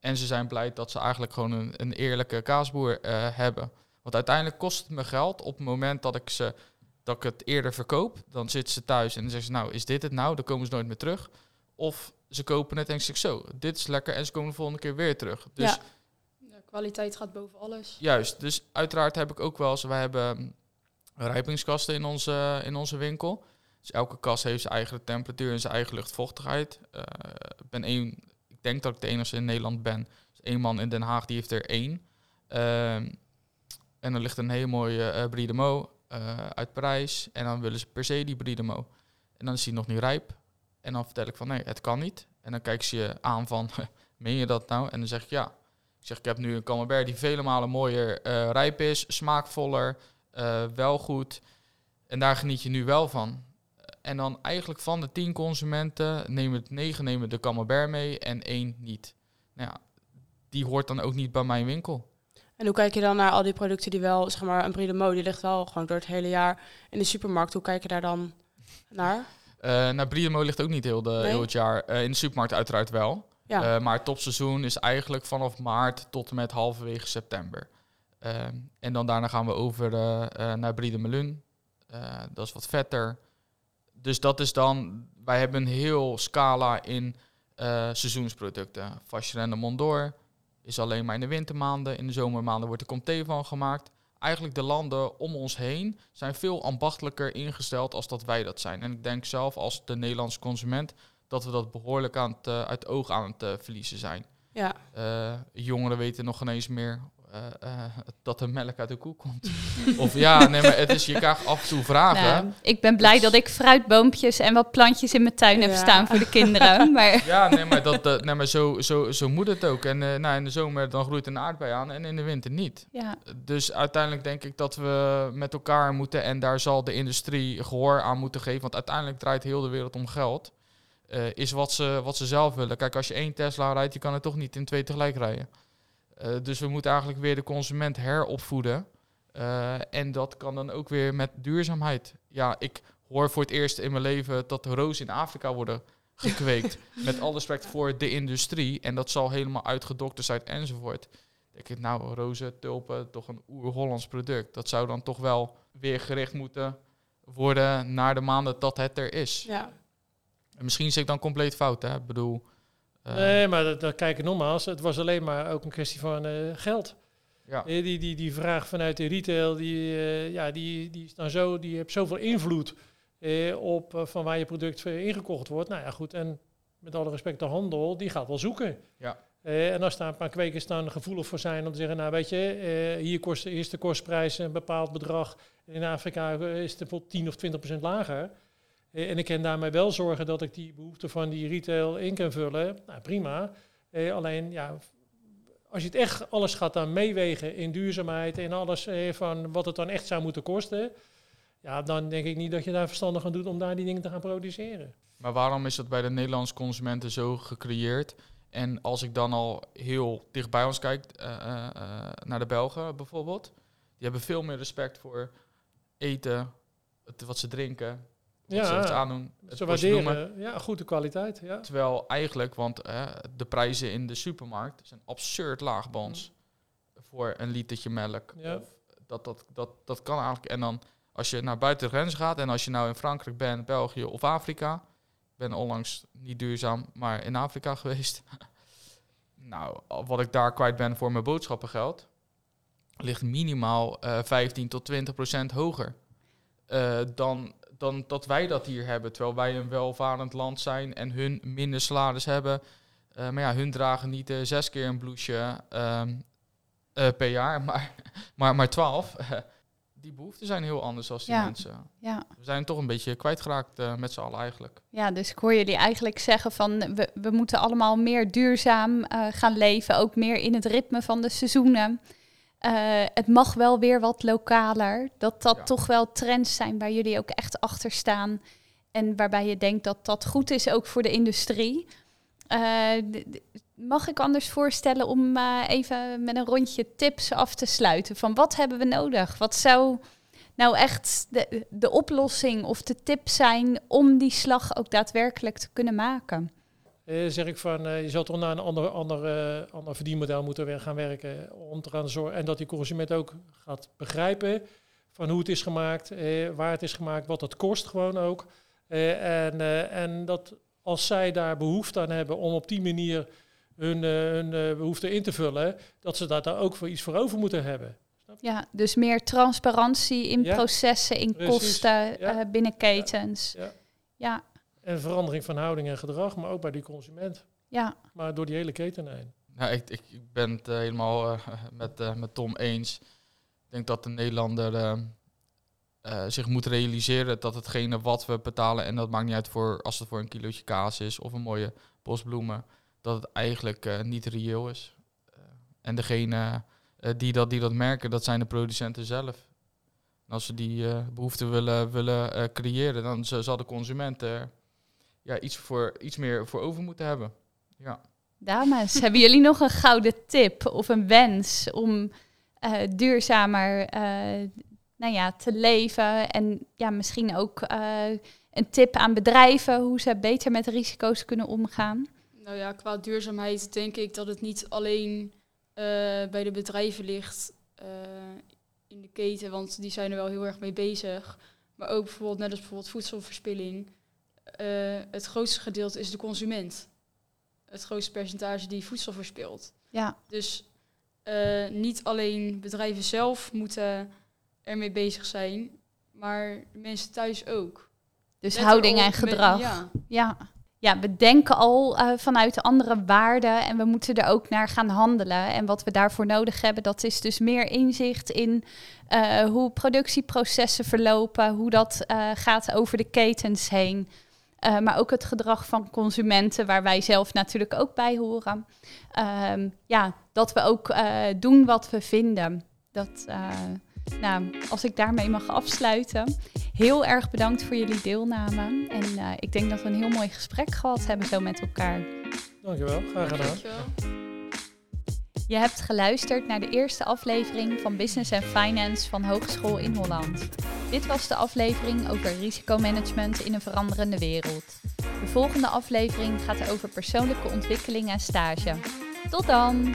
[SPEAKER 5] en ze zijn blij dat ze eigenlijk gewoon een, een eerlijke kaasboer hebben. Want uiteindelijk kost het me geld op het moment dat ik ze dat ik het eerder verkoop. Dan zitten ze thuis en dan zeggen ze, nou, is dit het nou? Dan komen ze nooit meer terug. Of ze kopen het en zeggen zo, dit is lekker en ze komen de volgende keer weer terug. Dus
[SPEAKER 3] ja.
[SPEAKER 2] ja kwaliteit gaat boven alles.
[SPEAKER 5] Juist, dus uiteraard heb ik ook wel eens, wij hebben rijpingskasten in onze, in onze winkel. Dus elke kast heeft zijn eigen temperatuur en zijn eigen luchtvochtigheid. Uh, ben één, ik denk dat ik de enige in Nederland ben. Dus één man in Den Haag die heeft er één. Uh, en er ligt een hele mooie uh, Bridemo uh, uit Parijs. En dan willen ze per se die Bridemo. En dan is die nog niet rijp. En dan vertel ik van nee, het kan niet. En dan kijken ze je aan van, <laughs> meen je dat nou? En dan zeg ik ja. Ik zeg, ik heb nu een camembert die vele malen mooier uh, rijp is, smaakvoller, uh, wel goed. En daar geniet je nu wel van. En dan eigenlijk van de tien consumenten nemen het negen nemen de camembert mee en één niet. Nou ja, die hoort dan ook niet bij mijn winkel.
[SPEAKER 3] En hoe kijk je dan naar al die producten die wel, zeg maar, een Brie de Mo, die ligt wel gewoon door het hele jaar in de supermarkt. Hoe kijk je daar dan naar?
[SPEAKER 5] Uh, nou, Briemo ligt ook niet heel, de, nee? heel het jaar. Uh, in de supermarkt uiteraard wel.
[SPEAKER 3] Ja.
[SPEAKER 5] Uh, maar het topseizoen is eigenlijk vanaf maart tot en met halverwege september. en dan daarna gaan we over naar Brie de Melun. dat is wat vetter. Dus dat is dan... Wij hebben een heel scala in seizoensproducten. Vacherin de Mondor is alleen maar in de wintermaanden. In de zomermaanden wordt er comté van gemaakt eigenlijk de landen om ons heen zijn veel ambachtelijker ingesteld als dat wij dat zijn. En ik denk zelf als de Nederlandse consument dat we dat behoorlijk aan het, uh, uit oog aan het uh, verliezen zijn.
[SPEAKER 3] Ja.
[SPEAKER 5] Uh, jongeren weten nog ineens meer dat de melk uit de koe komt. <laughs> of ja, nee, maar het is, je krijgt af en toe vragen.
[SPEAKER 1] Nou, ik ben blij dat ik fruitboompjes en wat plantjes in mijn tuin ja. heb staan voor de kinderen. <laughs> Maar
[SPEAKER 5] ja, nee, maar, dat, uh, nee, maar zo, zo, zo moet het ook. En uh, nou, in de zomer dan groeit een aardbei aan en in de winter niet.
[SPEAKER 1] Ja.
[SPEAKER 5] Dus uiteindelijk denk ik dat we met elkaar moeten... en daar zal de industrie gehoor aan moeten geven... want uiteindelijk draait heel de wereld om geld. eh, is wat ze, wat ze zelf willen. Kijk, als je één Tesla rijdt, je kan er toch niet in twee tegelijk rijden. Eh, dus we moeten eigenlijk weer de consument heropvoeden. Uh, en dat kan dan ook weer met duurzaamheid. Ja, ik hoor voor het eerst in mijn leven dat rozen in Afrika worden gekweekt. <laughs> met alle respect voor de industrie. En dat zal helemaal uitgedokterd zijn enzovoort. Denk ik, nou, rozen, tulpen, toch een oer-Hollands product. Dat zou dan toch wel weer gericht moeten worden naar de maanden dat het er is.
[SPEAKER 3] Ja.
[SPEAKER 5] En misschien zit ik dan compleet fout, hè? Ik bedoel...
[SPEAKER 4] Uh, nee, maar dat, dat kijk ik nogmaals. Het was alleen maar ook een kwestie van uh, geld. Ja. Die, die, die vraag vanuit de retail, die, ja, die, die is dan zo, die heeft zoveel invloed op van waar je product ingekocht wordt. Nou ja, goed. En met alle respect, de handel, die gaat wel zoeken.
[SPEAKER 5] Ja.
[SPEAKER 4] en als daar een paar kwekers dan gevoelig voor zijn om te zeggen, nou weet je, hier kost, is de kostprijs een bepaald bedrag. In Afrika is het bijvoorbeeld 10 of 20 procent lager. Eh, en ik kan daarmee wel zorgen dat ik die behoefte van die retail in kan vullen. Nou, prima. Eh, alleen, ja, als je het echt alles gaat dan meewegen in duurzaamheid en alles eh, van wat het dan echt zou moeten kosten, ja, dan denk ik niet dat je daar verstandig aan doet om daar die dingen te gaan produceren.
[SPEAKER 5] Maar waarom is dat bij de Nederlandse consumenten zo gecreëerd? En als ik dan al heel dicht bij ons kijk, naar de Belgen bijvoorbeeld, die hebben veel meer respect voor eten, het, wat ze drinken, ja, ze aandoen.
[SPEAKER 4] Ze waarderen, ja, goede kwaliteit. Ja.
[SPEAKER 5] Terwijl eigenlijk, want de prijzen in de supermarkt zijn absurd laag bij ons. Voor een litertje melk.
[SPEAKER 4] Ja.
[SPEAKER 5] dat, dat, dat, dat kan eigenlijk. En dan als je naar buiten de grens gaat en als je nou in Frankrijk bent, België of Afrika. Ik ben onlangs niet duurzaam, maar in Afrika <laughs> geweest. nou, wat ik daar kwijt ben voor mijn boodschappengeld, ligt minimaal uh, 15 tot 20 procent hoger. Uh, dan dan dat wij dat hier hebben. Terwijl wij een welvarend land zijn en hun minder salaris hebben. Uh, maar ja, hun dragen niet uh, zes keer een blouseje uh, per jaar, <laughs> maar, maar, maar twaalf. <laughs> die behoeften zijn heel anders als die mensen.
[SPEAKER 1] Ja.
[SPEAKER 5] We zijn toch een beetje kwijtgeraakt met z'n allen eigenlijk.
[SPEAKER 1] Ja, dus ik hoor jullie eigenlijk zeggen van we, we moeten allemaal meer duurzaam gaan leven. Ook meer in het ritme van de seizoenen. Uh, het mag wel weer wat lokaler. Dat dat toch wel trends zijn waar jullie ook echt achter staan. En waarbij je denkt dat dat goed is ook voor de industrie. Uh, mag ik anders voorstellen om uh, even met een rondje tips af te sluiten? Van wat hebben we nodig? Wat zou nou echt de, de oplossing of de tip zijn om die slag ook daadwerkelijk te kunnen maken?
[SPEAKER 4] Uh, zeg ik van, uh, je zou toch naar een ander, ander, uh, ander verdienmodel moeten gaan werken. Om te gaan zorgen, en dat die consument ook gaat begrijpen van hoe het is gemaakt, waar het is gemaakt, wat het kost gewoon ook. en, en dat als zij daar behoefte aan hebben om op die manier hun, hun behoefte in te vullen, dat ze daar ook voor iets voor over moeten hebben.
[SPEAKER 1] Ja, dus meer transparantie in ja, processen, in precies. kosten ja. binnen ketens.
[SPEAKER 4] Ja.
[SPEAKER 1] ja.
[SPEAKER 4] En verandering van houding en gedrag, maar ook bij die consument.
[SPEAKER 1] Ja.
[SPEAKER 4] Maar door die hele keten heen.
[SPEAKER 5] Nou, ik, ik ben het uh, helemaal uh, met, uh, met Tom eens. Ik denk dat de Nederlander zich moet realiseren dat hetgene wat we betalen, en dat maakt niet uit voor als het voor een kilootje kaas is of een mooie bosbloemen, dat het eigenlijk niet reëel is. en degene die, dat, die dat merken, dat zijn de producenten zelf. En als ze die behoefte willen, willen creëren, dan zal de consument er ja, iets, voor, iets meer voor over moeten hebben. Ja.
[SPEAKER 1] Dames, hebben jullie nog een gouden tip of een wens om uh, duurzamer uh, nou ja, te leven? En ja, misschien ook uh, een tip aan bedrijven hoe ze beter met risico's kunnen omgaan?
[SPEAKER 2] Nou ja, qua duurzaamheid denk ik dat het niet alleen bij de bedrijven ligt in de keten, want die zijn er wel heel erg mee bezig. Maar ook bijvoorbeeld, net als bijvoorbeeld voedselverspilling uh, het grootste gedeelte is de consument. Het grootste percentage die voedsel verspilt.
[SPEAKER 1] Ja.
[SPEAKER 2] Dus uh, niet alleen bedrijven zelf moeten ermee bezig zijn, maar mensen thuis ook.
[SPEAKER 1] Dus Let houding en gedrag.
[SPEAKER 2] ja.
[SPEAKER 1] ja. Ja, we denken al uh, vanuit andere waarden en we moeten er ook naar gaan handelen. En wat we daarvoor nodig hebben, dat is dus meer inzicht in hoe productieprocessen verlopen, hoe dat gaat over de ketens heen. Uh, maar ook het gedrag van consumenten, waar wij zelf natuurlijk ook bij horen. Um, ja, dat we ook uh, doen wat we vinden. Dat, uh, Nou, als ik daarmee mag afsluiten, heel erg bedankt voor jullie deelname. En uh, ik denk dat we een heel mooi gesprek gehad hebben zo met elkaar.
[SPEAKER 4] Dankjewel, graag gedaan.
[SPEAKER 2] Dankjewel.
[SPEAKER 1] Je hebt geluisterd naar de eerste aflevering van Business and Finance van Hogeschool in Holland. Dit was de aflevering over risicomanagement in een veranderende wereld. De volgende aflevering gaat over persoonlijke ontwikkeling en stage. Tot dan!